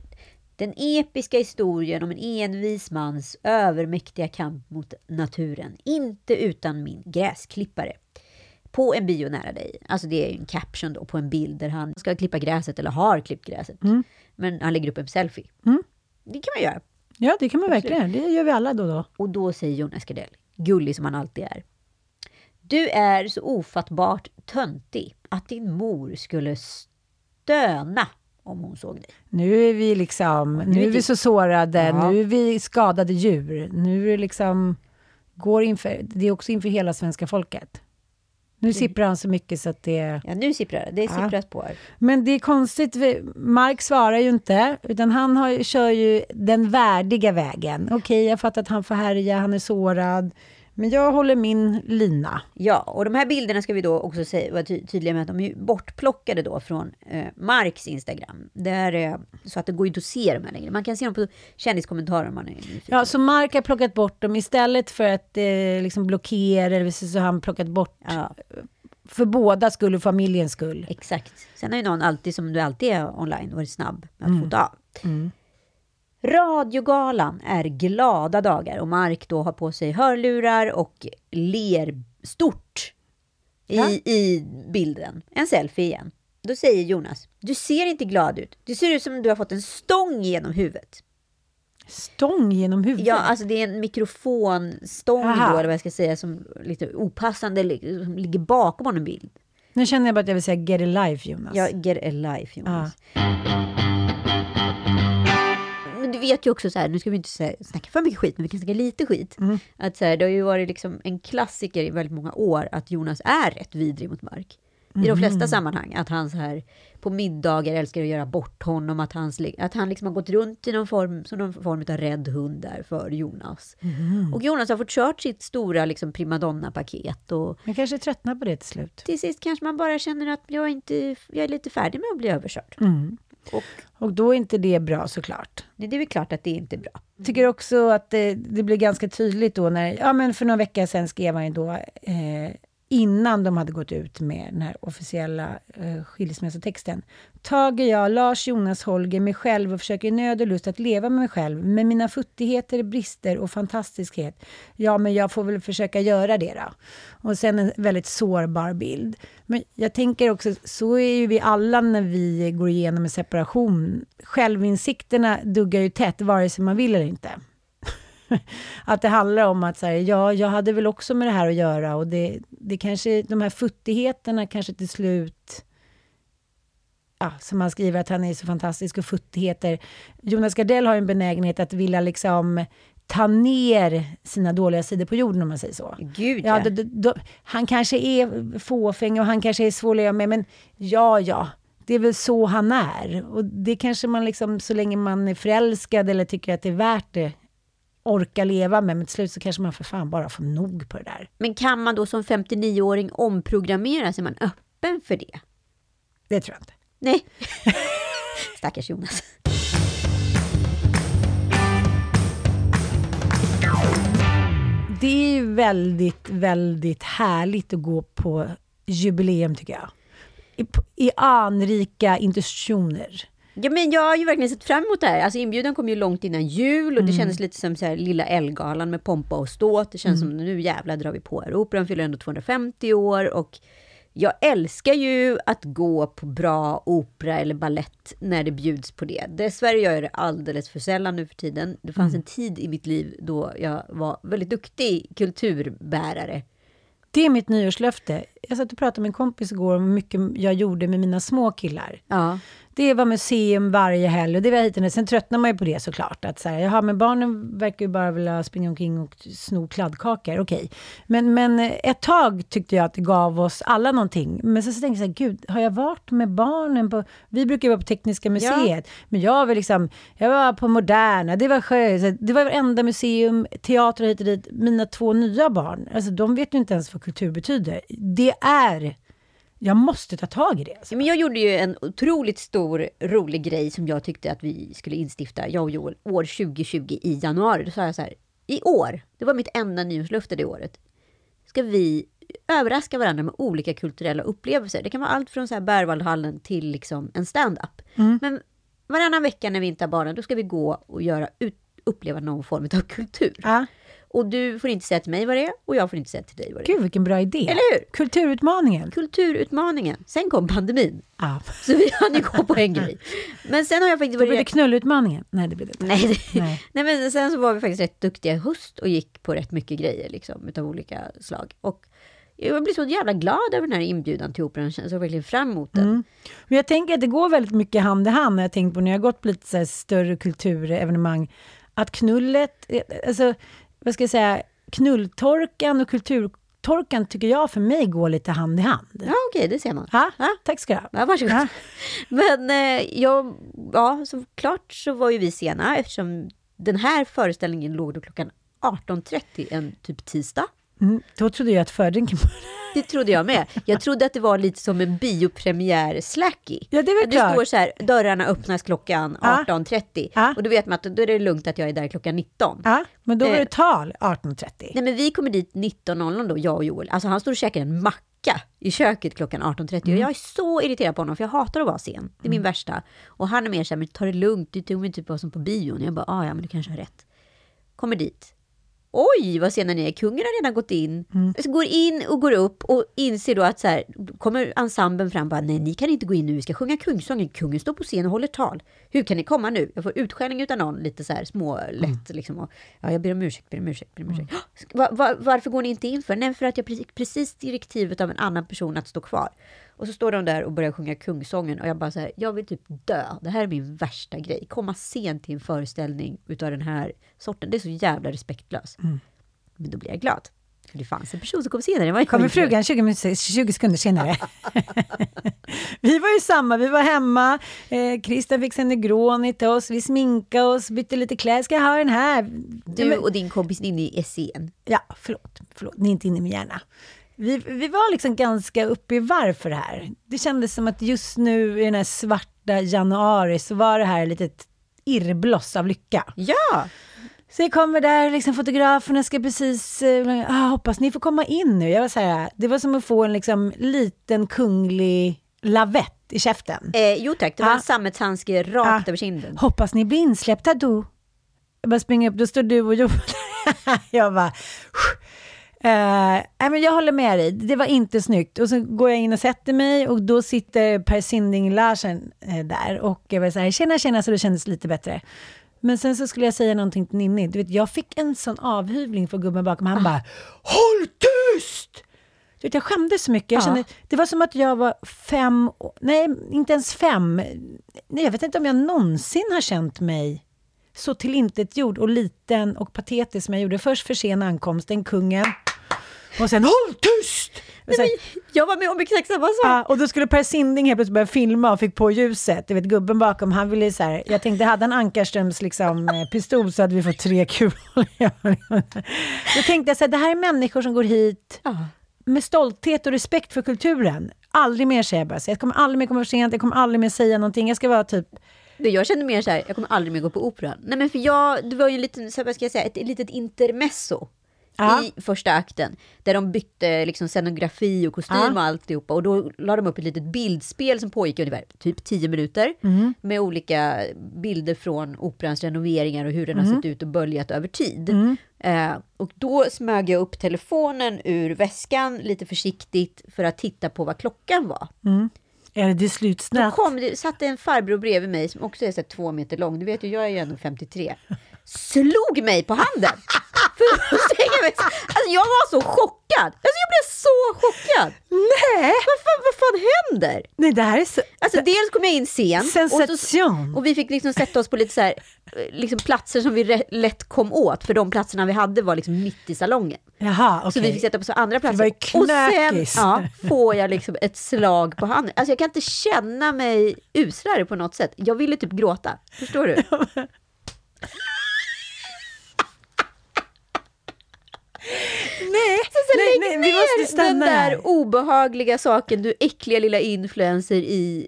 Den episka historien om en envis mans övermäktiga kamp mot naturen. Inte utan min gräsklippare. På en bio nära dig. Alltså det är ju en caption då på en bild där han ska klippa gräset eller har klippt gräset. Men han lägger upp en selfie. Det kan man göra. Ja, det kan man verkligen. Det gör vi alla då och då. Och då säger Jonas Gardell, gullig som han alltid är. Du är så ofattbart töntig att din mor skulle stöna om hon såg dig. Nu är vi liksom, nu nu är vi så sårade, Ja. nu är vi skadade djur. Nu är det liksom, går inför, det är också inför hela svenska folket. Nu sipprar han så mycket så att det... Ja, nu sipprar det. Det Ja. sipprar på här. Men det är konstigt, Mark svarar ju inte, utan han har, kör ju den värdiga vägen. Okej, jag fattar att han får härja, han är sårad, men jag håller min lina. Ja, och de här bilderna ska vi då också säga, vara ty- tydliga med att de är bortplockade då från eh, Marks Instagram. Där, eh, så att det går ju inte att se dem här längre. Man kan se dem på kändiskommentarer om man är nyfiken. Ja, så Mark har plockat bort dem istället för att eh, liksom blockera, eller så har han plockat bort Ja, för båda skull och familjens skull. exakt. Sen har ju någon alltid, som du alltid är online, varit snabb med att fota av. Radiogalan är glada dagar och Mark då har på sig hörlurar och ler stort i, Ja. i bilden. En selfie igen. Då säger Jonas, du ser inte glad ut. Du ser ut som du har fått en stång genom huvudet. Stång genom huvudet. Ja, alltså det är en mikrofonstång Aha. då, eller vad jag ska säga, som lite opassande som ligger bakom honom bild. Nu känner jag bara att jag vill säga get a life, Jonas. Ja, get a life, Jonas. Du vet ju också så här, nu ska vi inte snacka för mycket skit, men vi kan snacka lite skit. Att så här, det har ju varit liksom en klassiker i väldigt många år att Jonas är rätt vidrig mot Mark. I de flesta sammanhang. Att han så här på middagar älskar att göra bort honom. Att, hans, att han liksom har gått runt i någon form, som någon form av rädd hund där för Jonas. Och Jonas har fått kört sitt stora liksom primadonna-paket. Och kanske tröttnar på det till slut. till sist kanske man bara känner att jag, inte, jag är lite färdig med att bli överkörd. Och Och då är inte det bra såklart. det är väl klart att det inte är bra. Jag tycker också att det, det blir ganska tydligt då när, ja men för några veckor sedan skrev han ju då, eh, innan de hade gått ut med den här officiella eh, skilsmässotexten. Tager jag, Lars Jonas Holger, mig själv och försöker i nöd och lust att leva med mig själv, med mina futtigheter, brister och fantastiskhet. Ja, men jag får väl försöka göra det då. Och sen en väldigt sårbar bild. Men jag tänker också, så är ju vi alla när vi går igenom en separation. Självinsikterna duggar ju tätt, vare sig man vill eller inte. [laughs] att det handlar om att så här, ja, jag hade väl också med det här att göra och det, det kanske, de här futtigheterna kanske till slut Ja, som han skriver att han är så fantastisk och futtigheter. Jonas Gardell har ju en benägenhet att vilja liksom ta ner sina dåliga sidor på jorden om man säger så. Gud Ja, ja. då, då, han kanske är fåfäng och han kanske är svår att leva med, men ja, ja, det är väl så han är. Och det kanske man liksom, så länge man är förälskad eller tycker att det är värt det, orkar leva med, men till slut så kanske man för fan bara får nog på det där. Men kan man då som 59-åring omprogrammera? Så är man öppen för det? Det tror jag inte. Nej. [laughs] Stackars Jonas. Det är ju väldigt, väldigt härligt att gå på jubileum tycker jag. I, i anrika institutioner. Ja, men jag har ju verkligen sett fram emot det här. Alltså inbjudan kom ju långt innan jul och det kändes lite som så här lilla Ellegalan med pompa och ståt. Det känns som nu jävlar drar vi på här. Operan fyller ändå 250 år och jag älskar ju att gå på bra opera eller ballett när det bjuds på det. Dessvärre gör jag det alldeles för sällan nu för tiden. Det fanns en tid i mitt liv då jag var väldigt duktig kulturbärare. Det är mitt nyårslöfte. Jag satt och pratade med en kompis igår om hur mycket jag gjorde med mina små killar. Ja. Det var museum varje helg och det var hit och. Sen tröttnar man ju på det såklart. Att så här, jaha, men barnen verkar ju bara vilja springa omkring och sno kladdkakor. Okej. Men, men ett tag tyckte jag att det gav oss alla någonting. Men sen så tänkte jag så här, gud, har jag varit med barnen på... Vi brukar ju vara på Tekniska museet. Men jag var liksom, jag var på Moderna, det var sjö, det var varenda museum, teater hit och dit. Mina två nya barn, alltså de vet ju inte ens vad kultur betyder. Det är... Jag måste ta tag i det. Alltså. Men jag gjorde ju en otroligt stor, rolig grej som jag tyckte att vi skulle instifta, jag och Joel, år 2020 i januari. Då sa jag så här, i år, det var mitt enda nyårslöfte det året, ska vi överraska varandra med olika kulturella upplevelser. Det kan vara allt från så här Berwaldhallen till liksom en stand-up. Men varannan vecka när vi inte har barnen, då ska vi gå och göra ut, uppleva någon form av kultur. Ja. Och du får inte säga till mig vad det är och jag får inte säga till dig vad det är. Gud, vilken bra idé. Eller hur? Kulturutmaningen. Kulturutmaningen. Sen kom pandemin. Ja. [laughs] Så vi hann ju gå på en grej. Men sen har jag faktiskt Då blir det knullutmaningen. Nej, det blir det inte. Nej, det... Nej. [laughs] Nej. men sen så var vi faktiskt rätt duktiga i höst och gick på rätt mycket grejer liksom, utav olika slag. Och jag blir så jävla glad över den här inbjudan till Operan. Jag såg verkligen fram emot den. Mm. Men jag tänker att det går väldigt mycket hand i hand när jag tänkt på när jag gått på lite större kulturevenemang. Att knullet, eh, alltså vad ska jag säga, knulltorkan och kulturtorkan tycker jag för mig går lite hand i hand. Ja, okej, det ser man. Ja, tack ska du ha. Ja, varsågod. Ja. [laughs] Men eh, jag, ja, såklart så var ju vi sena eftersom den här föreställningen låg då klockan 18.30 en typ tisdag. Mm, då trodde jag att fördrinken. [laughs] Det trodde jag med. Jag trodde att det var lite som en biopremiär-slacky. Ja, det är väl det klart. står så här, dörrarna öppnas klockan Ja. 18.30. Ja. Och då vet man att då är det lugnt att jag är där klockan 19. Ja, men då var Eh. det tal 18.30. Nej men vi kommer dit 19.00 då, jag och Joel. Alltså han står och käkar en macka i köket klockan 18.30 Mm. och jag är så irriterad på honom för jag hatar att vara sen. Det är min värsta. Och han är mer såhär, men ta det lugnt, du tog mig typ vad som på bion. Jag bara, ah, ja men du kanske har rätt. Kommer dit. Oj, vad sena ni är. Kungen har redan gått in. Mm. Så går in och går upp och inser då att så här, kommer ensemblen fram och bara, nej ni kan inte gå in nu, vi ska sjunga kungsången. Kungen står på scen och håller tal. Hur kan ni komma nu? Jag får utskällning utan någon, lite så här små lätt liksom. Och, ja, jag ber om ursäkt, ber om ursäkt, ber om ursäkt. Va, va, varför går ni inte in för? Nej, för att jag precis, precis direktivet av en annan person att stå kvar. Och så står de där och börjar sjunga kungsången och jag bara så här, jag vill typ dö. Det här är min värsta grej. Komma sent till en föreställning utav den här sorten. Det är så jävla respektlöst. Men då blir jag glad. För det fanns en person som kom senare. jag Kommer frugan 20, minuter- 20 sekunder senare. [laughs] vi var ju samma, vi var hemma. Eh, Christian fixade en Negroni till oss, vi sminkade oss, bytte lite kläder. Ska jag ha den här? Du och din kompis inne i SCN. Ja, förlåt, förlåt, ni är inte inne i min hjärna. Vi, vi var liksom ganska uppe i varv för det här. Det kändes som att just nu i den här svarta januari så var det här ett litet irrbloss av lycka. Ja! Så jag kommer där, liksom fotograferna ska precis, eh, ah, hoppas ni får komma in nu. Jag var så här, det var som att få en liksom liten kunglig lavett i käften. Eh, jo tack, det var Ah. en sammetshandske rakt Ah. över kinden. Hoppas ni blir insläppta då. Jag bara springer upp, då står du och Joel [laughs] Jag bara... Uh, men jag håller med dig, det var inte snyggt. Och så går jag in och sätter mig och då sitter Per Sinding Larsen eh, där och jag var så här, tjena tjena, så det kändes lite bättre. Men sen så skulle jag säga någonting till Ninni, du vet, jag fick en sån avhyvling från gubben bakom, han bara Håll tyst! Du vet, jag skämdes så mycket. Jag Ja. kände, det var som att jag var fem, nej inte ens fem. Nej, jag vet inte om jag någonsin har känt mig så tillintetgjord och liten och patetisk som jag gjorde. Först för sen ankomsten, kungen. Och sen håll tyst! Och, sen, Jag var med om exakt samma sak. ja, och då skulle Per Sinding helt plötsligt börja filma och fick på ljuset. Du vet gubben bakom, han ville så här, jag tänkte hade han Ankarströms liksom, eh, pistol så hade vi fått tre kulor. [laughs] Då tänkte jag så här, det här är människor som går hit Ja. med stolthet och respekt för kulturen. Aldrig mer säger jag bara, så jag kommer aldrig mer komma för sent, jag kommer aldrig mer säga någonting. Jag ska vara typ, Jag kände mer så här, jag kommer aldrig mer gå på operan. Nej men för jag, det var ju en liten, så vad ska jag säga, ett litet intermezzo. Ja. I första akten, där de bytte liksom scenografi och kostym Ja. och alltihopa. Och då la de upp ett litet bildspel som pågick i ungefär typ 10 minuter. Mm. Med olika bilder från operans renoveringar och hur den har Mm. sett ut och böljat över tid. Eh, och då smög jag upp telefonen ur väskan lite försiktigt för att titta på vad klockan var. är det Då slutsnatt? kom det, satt en farbror bredvid mig som också är så två meter lång. Du vet ju, jag är ju ändå 53. Slog mig på handen. För. [laughs] Alltså jag var så chockad. Alltså jag blev så chockad. Nej! Vad fan, vad fan händer? Nej, det här är så... Alltså dels kom jag in sen. Sensation. Och, så, och vi fick liksom sätta oss på lite så här, eh, liksom platser som vi lätt kom åt. För de platserna vi hade var liksom mitt i salongen. Jaha, okej. Så vi fick sätta på så andra det var platser. ju och sen ja, får jag liksom ett slag på handen. Alltså jag kan inte känna mig uslare på något sätt. Jag ville typ gråta. Förstår du? [laughs] Nej, Så nej, lägg nej, vi måste stanna den där här. obehagliga saken, du äckliga lilla influencer i,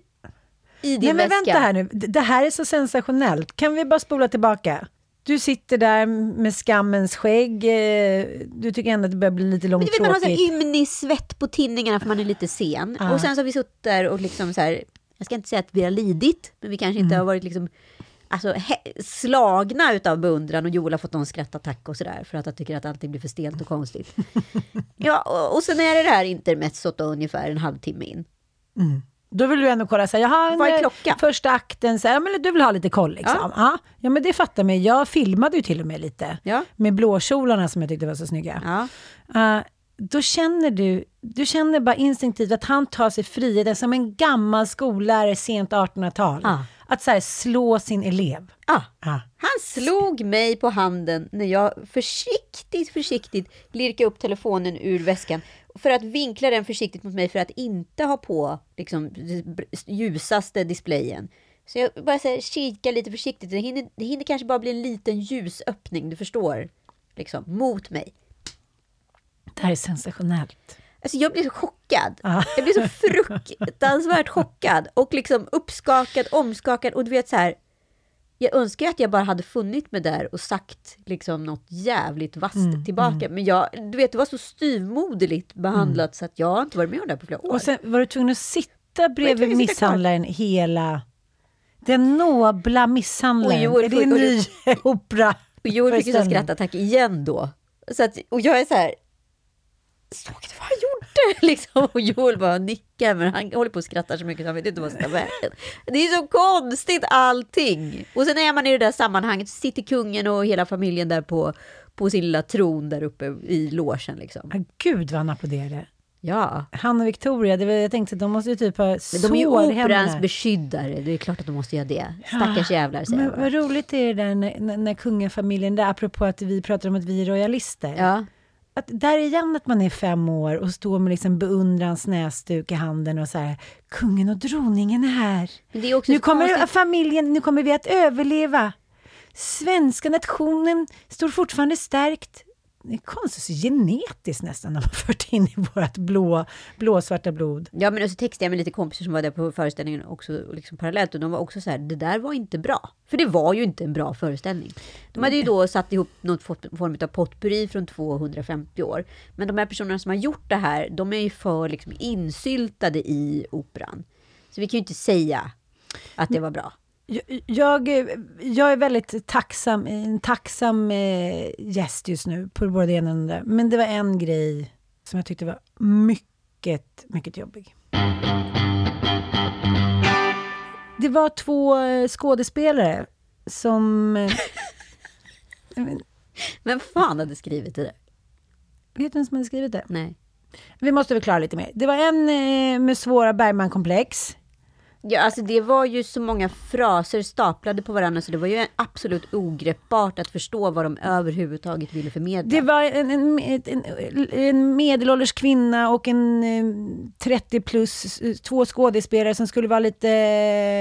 i din Nej, men väska. vänta här nu. Det här är så sensationellt. Kan vi bara spola tillbaka? Du sitter där med skammens skägg. eh, Du tycker ändå att det börjar bli lite Men du vet, man har så långtråkigt. ymnig svett på tinningarna för man är lite sen. Ja. Och sen så har vi suttit där och liksom så här, jag ska inte säga att vi har lidit, men vi kanske inte Mm. har varit liksom Alltså slagna utav beundran och Joel har fått någon skrattattack och sådär för att han tycker att allting blir för stelt och konstigt. [laughs] ja, och, och sen är det det här intermezzot då, ungefär en halvtimme in. Då vill du ändå kolla så här, jaha, Vad är klockan? första akten, så här, ja, men du vill ha lite koll liksom. Ja. Ja. Ja, men det fattar mig. Jag filmade ju till och med lite. Ja. Med blåkjolarna som jag tyckte var så snygga. Ja. Eh, då känner du, du känner bara instinktivt att han tar sig friheten som en gammal skollärare sent 1800-tal. Ah. Att så här, slå sin elev. Ah. Ah. Han slog mig på handen när jag försiktigt, försiktigt lirkade upp telefonen ur väskan för att vinkla den försiktigt mot mig för att inte ha på liksom, ljusaste displayen. Så jag bara så här, kikar lite försiktigt. Det hinner, det hinner kanske bara bli en liten ljusöppning, du förstår. Liksom, mot mig. Det här är sensationellt. Alltså jag blir så chockad. Ja. Jag blir så fruktansvärt chockad och liksom uppskakad, omskakad och du vet så här. Jag önskar att jag bara hade funnit mig där och sagt liksom något jävligt vasst Mm, tillbaka. Men jag, du vet, det var så styvmoderligt behandlat så att jag har inte varit med om det här på flera år. Och sen var du tvungen att sitta bredvid misshandlaren hela... Den nobla misshandlaren. Och Joel är det en ny [laughs] opera? Och Joel fick en skrattattack igen då. Så att, och jag är så här, såg du vad han gjorde? [laughs] Liksom. Och Joel bara nickar, men han håller på och skrattar så mycket så han vet inte vad som tar vägen. Det är så konstigt allting. Och sen är man i det där sammanhanget, sitter kungen och hela familjen där på, på sin lilla tron där uppe i logen liksom. Ah, Gud vad han applåderade. Ja, Han och Victoria, det var, jag tänkte de måste ju typ ha men de är ju operans beskyddare. Det är klart att de måste göra det. Stackars jävlar, säger Men jag bara. vad roligt är det där när, när, när kungafamiljen, där, apropå att vi pratar om att vi är royalister. Ja. Att där igen att man är fem år och står med liksom beundrans näsduk i handen och så här, kungen och droningen är här. Är Nu kommer konstigt. familjen, nu kommer vi att överleva. Svenska nationen står fortfarande stärkt. Det är konstigt, så genetiskt nästan, när man fört in i vårt blå, blåsvarta blod. Ja, men så textade jag med lite kompisar som var där på föreställningen också liksom parallellt och de var också så här, det där var inte bra. För det var ju inte en bra föreställning. De hade ju då satt ihop någon form av potpurri från 250 år. Men de här personerna som har gjort det här, de är ju för liksom insyltade i operan. Så vi kan ju inte säga att det var bra. Jag, jag, är väldigt tacksam, en tacksam eh, gäst just nu på både det ena och det. Men det var en grej som jag tyckte var mycket, mycket jobbig. Det var två eh, skådespelare som... eh, Men fan hade skrivit det? Vet du vem som hade skrivit det? Nej. Vi måste förklara lite mer. Det var en med svåra Bergman-komplex. Ja, alltså det var ju så många fraser staplade på varandra så det var ju absolut ogreppbart att förstå vad de överhuvudtaget ville förmedla. Det var en, en, en, en medelålders kvinna och en eh, 30 plus, eh, två skådespelare som skulle vara lite...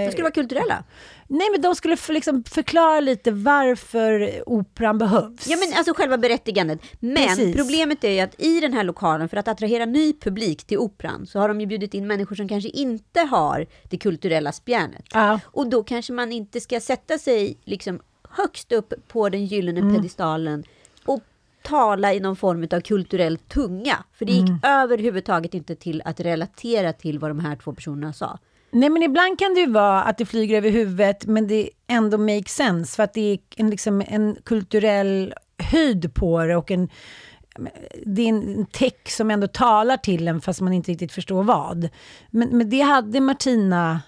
De skulle vara kulturella. Nej, men de skulle för, liksom förklara lite varför operan behövs. Ja, men alltså själva berättigandet. Men Precis. problemet är ju att i den här lokalen, för att attrahera ny publik till operan, så har de ju bjudit in människor som kanske inte har det kulturella spjärnet. Ja. Och då kanske man inte ska sätta sig liksom högst upp på den gyllene Mm. pedestalen och tala i någon form av kulturell tunga. För det gick Mm. överhuvudtaget inte till att relatera till vad de här två personerna sa. Nej, men ibland kan det ju vara att det flyger över huvudet, men det ändå makes sense, för att det är en, liksom, en kulturell höjd på det och en, det är en text som ändå talar till en, fast man inte riktigt förstår vad. Men, men det hade Martina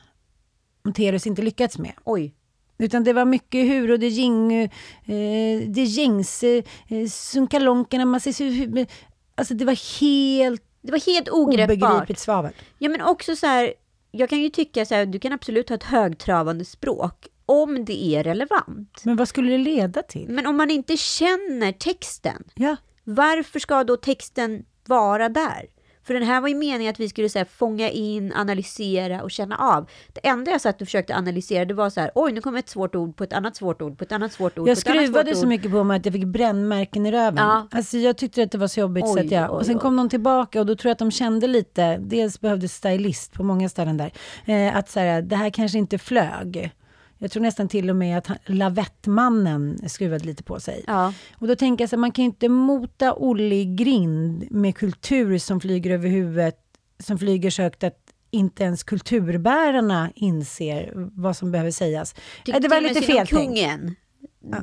Montelius inte lyckats med. Oj. Utan det var mycket hur och det ging, eh, det gängse, eh, sunkalonkerna, man ser alltså det var helt Det var helt ogreppbart. obegripligt svavel. Ja, men också så här, jag kan ju tycka så här, du kan absolut ha ett högtravande språk om det är relevant. Men vad skulle det leda till? Men om man inte känner texten, Ja. varför ska då texten vara där? För den här var ju meningen att vi skulle så här, fånga in, analysera och känna av. Det enda jag satt och försökte analysera, det var så här, oj, nu kommer ett svårt ord på ett annat svårt ord på ett annat svårt ord. Jag skruvade så mycket på mig att jag fick brännmärken i röven. Ja. Alltså jag tyckte att det var så jobbigt. så Oj, att jag, oj, och sen oj. kom de tillbaka och då tror jag att de kände lite, dels behövdes stylist på många ställen där, eh, att så här, det här kanske inte flög. Jag tror nästan till och med att han, lavettmannen skruvade lite på sig. Ja. Och då tänker jag så här, man kan ju inte mota Olle i grind med kultur som flyger över huvudet, som flyger så högt att inte ens kulturbärarna inser vad som behöver sägas. Tyckte Eh, det var lite fel kungen.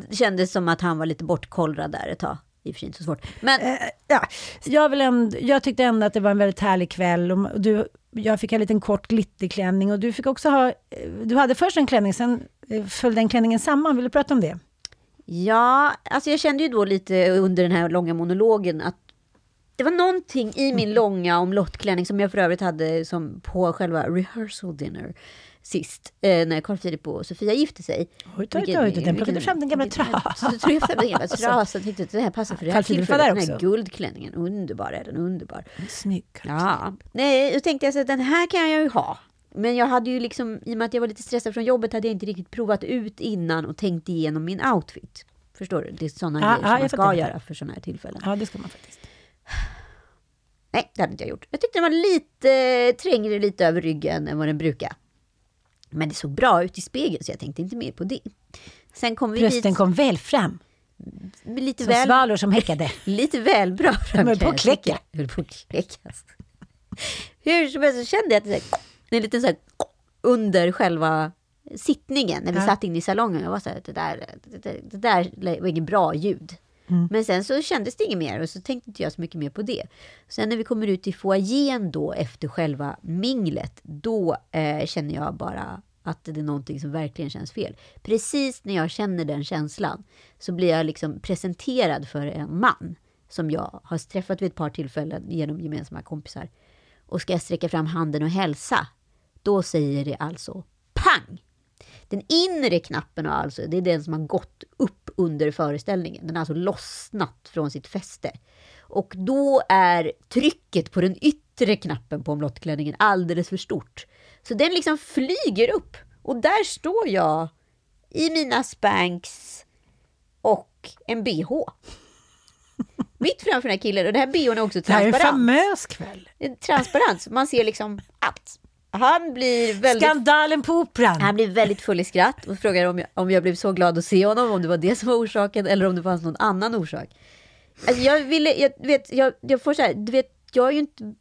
Det kändes som att han var lite bortkollrad där ett tag. I och för sig inte så svårt. Men ja, jag, vill ändå, jag tyckte ändå att det var en väldigt härlig kväll. Och du, jag fick ha en liten kort glitterklänning och du fick också ha... Eh, du hade först en klänning, sen eh, föll den klänningen samman. Vill du prata om det? Ja, alltså jag kände ju då lite under den här långa monologen att det var någonting i min långa omlottklänning som jag för övrigt hade som på själva rehearsal dinner sist, eh, när Carl Philip och Sofia gifte sig. Oj, oj, oj, oj, den plockade fram den gamla trasan. Så jag fram den gamla [laughs] trasan tänkte att det här passar för det här tillfället. Den här guldklänningen, underbar är den, underbar. Snygg. Ja, nej, då tänkte jag så att den här kan jag ju ha. Men jag hade ju liksom, i och med att jag var lite stressad från jobbet, hade jag inte riktigt provat ut innan och tänkt igenom min outfit. Förstår du? Det är sådana Ja, grejer ja, som man ska göra för sådana här tillfällen. Ja, det ska man faktiskt. Nej, det hade inte jag gjort. Jag tyckte den var lite, trängre lite över ryggen än vad den brukar. Men det såg bra ut i spegeln, så jag tänkte inte mer på det. Sen kom vi Brösten dit, kom väl fram. lite Som väl, svalor som häckade. [laughs] lite väl bra fram. De höll på att kläcka. tycka. Höll på att kläckas. Hur som helst så kände jag att det här, en liten så här, under själva sittningen, när vi Ja. satt inne i salongen. Jag var så här, det där, det, där- det där var inget bra ljud. Mm. Men sen så kändes det inget mer och så tänkte inte jag så mycket mer på det. Sen när vi kommer ut i foajén då efter själva minglet, då eh, känner jag bara att det är någonting som verkligen känns fel. Precis när jag känner den känslan så blir jag liksom presenterad för en man som jag har träffat vid ett par tillfällen genom gemensamma kompisar. Och ska jag sträcka fram handen och hälsa, då säger det alltså pang! Den inre knappen har alltså, det är den som har gått upp under föreställningen. Den har alltså lossnat från sitt fäste. Och då är trycket på den yttre knappen på omlottklänningen alldeles för stort. Så den liksom flyger upp. Och där står jag i mina spanks och en bh. [laughs] Mitt framför den här killen. Och den här bhn är också Det här är en transparent. famös kväll. Transparent. så Man ser liksom allt. Han blir väldigt Skandalen på Operan. han blev väldigt full i skratt och frågade om jag, om jag blev så glad att se honom, om det var det som var orsaken eller om det fanns någon annan orsak. Alltså jag ville, jag vet, jag, jag får så här, du vet, jag är ju inte...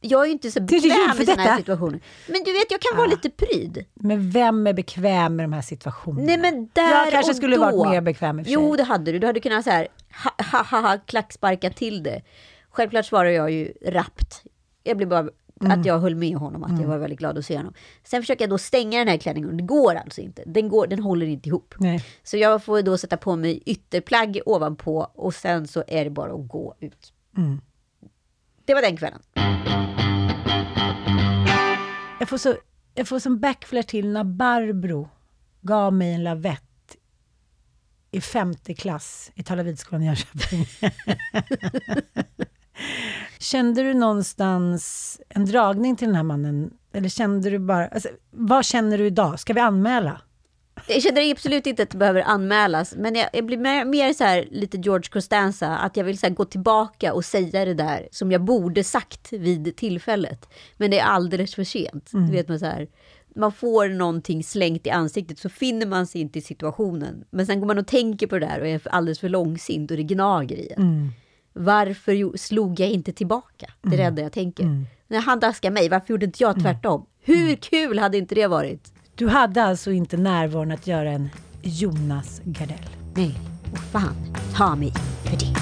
Jag är ju inte så bekväm i sådana här situationer. Men du vet, jag kan vara lite pryd. Men vem är bekväm med de här situationerna? Nej men där Jag kanske och skulle då. varit mer bekväm i och för sig. Jo, det hade du. Du hade kunnat så här, ha, ha, ha, ha, klacksparka till det. Självklart svarar jag ju rappt. Jag blev bara Mm. att jag höll med honom, att jag var väldigt glad att se honom. Sen försöker jag då stänga den här klänningen det går alltså inte. Den, går, den håller inte ihop. Nej. Så jag får då sätta på mig ytterplagg ovanpå och sen så är det bara att gå ut. Mm. Det var den kvällen. Jag får, så, jag får som backflash till när Barbro gav mig en lavett i femte klass i Talavidskolan i Jönköping. [laughs] Kände du någonstans en dragning till den här mannen? Eller kände du bara... Alltså, vad känner du idag? Ska vi anmäla? Jag känner absolut inte att det behöver anmälas, men jag, jag blir mer, mer så här lite George Costanza, att jag vill så här gå tillbaka och säga det där som jag borde sagt vid tillfället. Men det är alldeles för sent. Du vet man så här, man får någonting slängt i ansiktet så finner man sig inte i situationen. Men sen går man och tänker på det där och är alldeles för långsint och det gnager i en. Varför slog jag inte tillbaka? Det är det enda jag tänker. När han daskar mig, varför gjorde inte jag tvärtom? Hur kul hade inte det varit? Du hade alltså inte närvaron att göra en Jonas Gardell? Nej, och fan ta mig för det.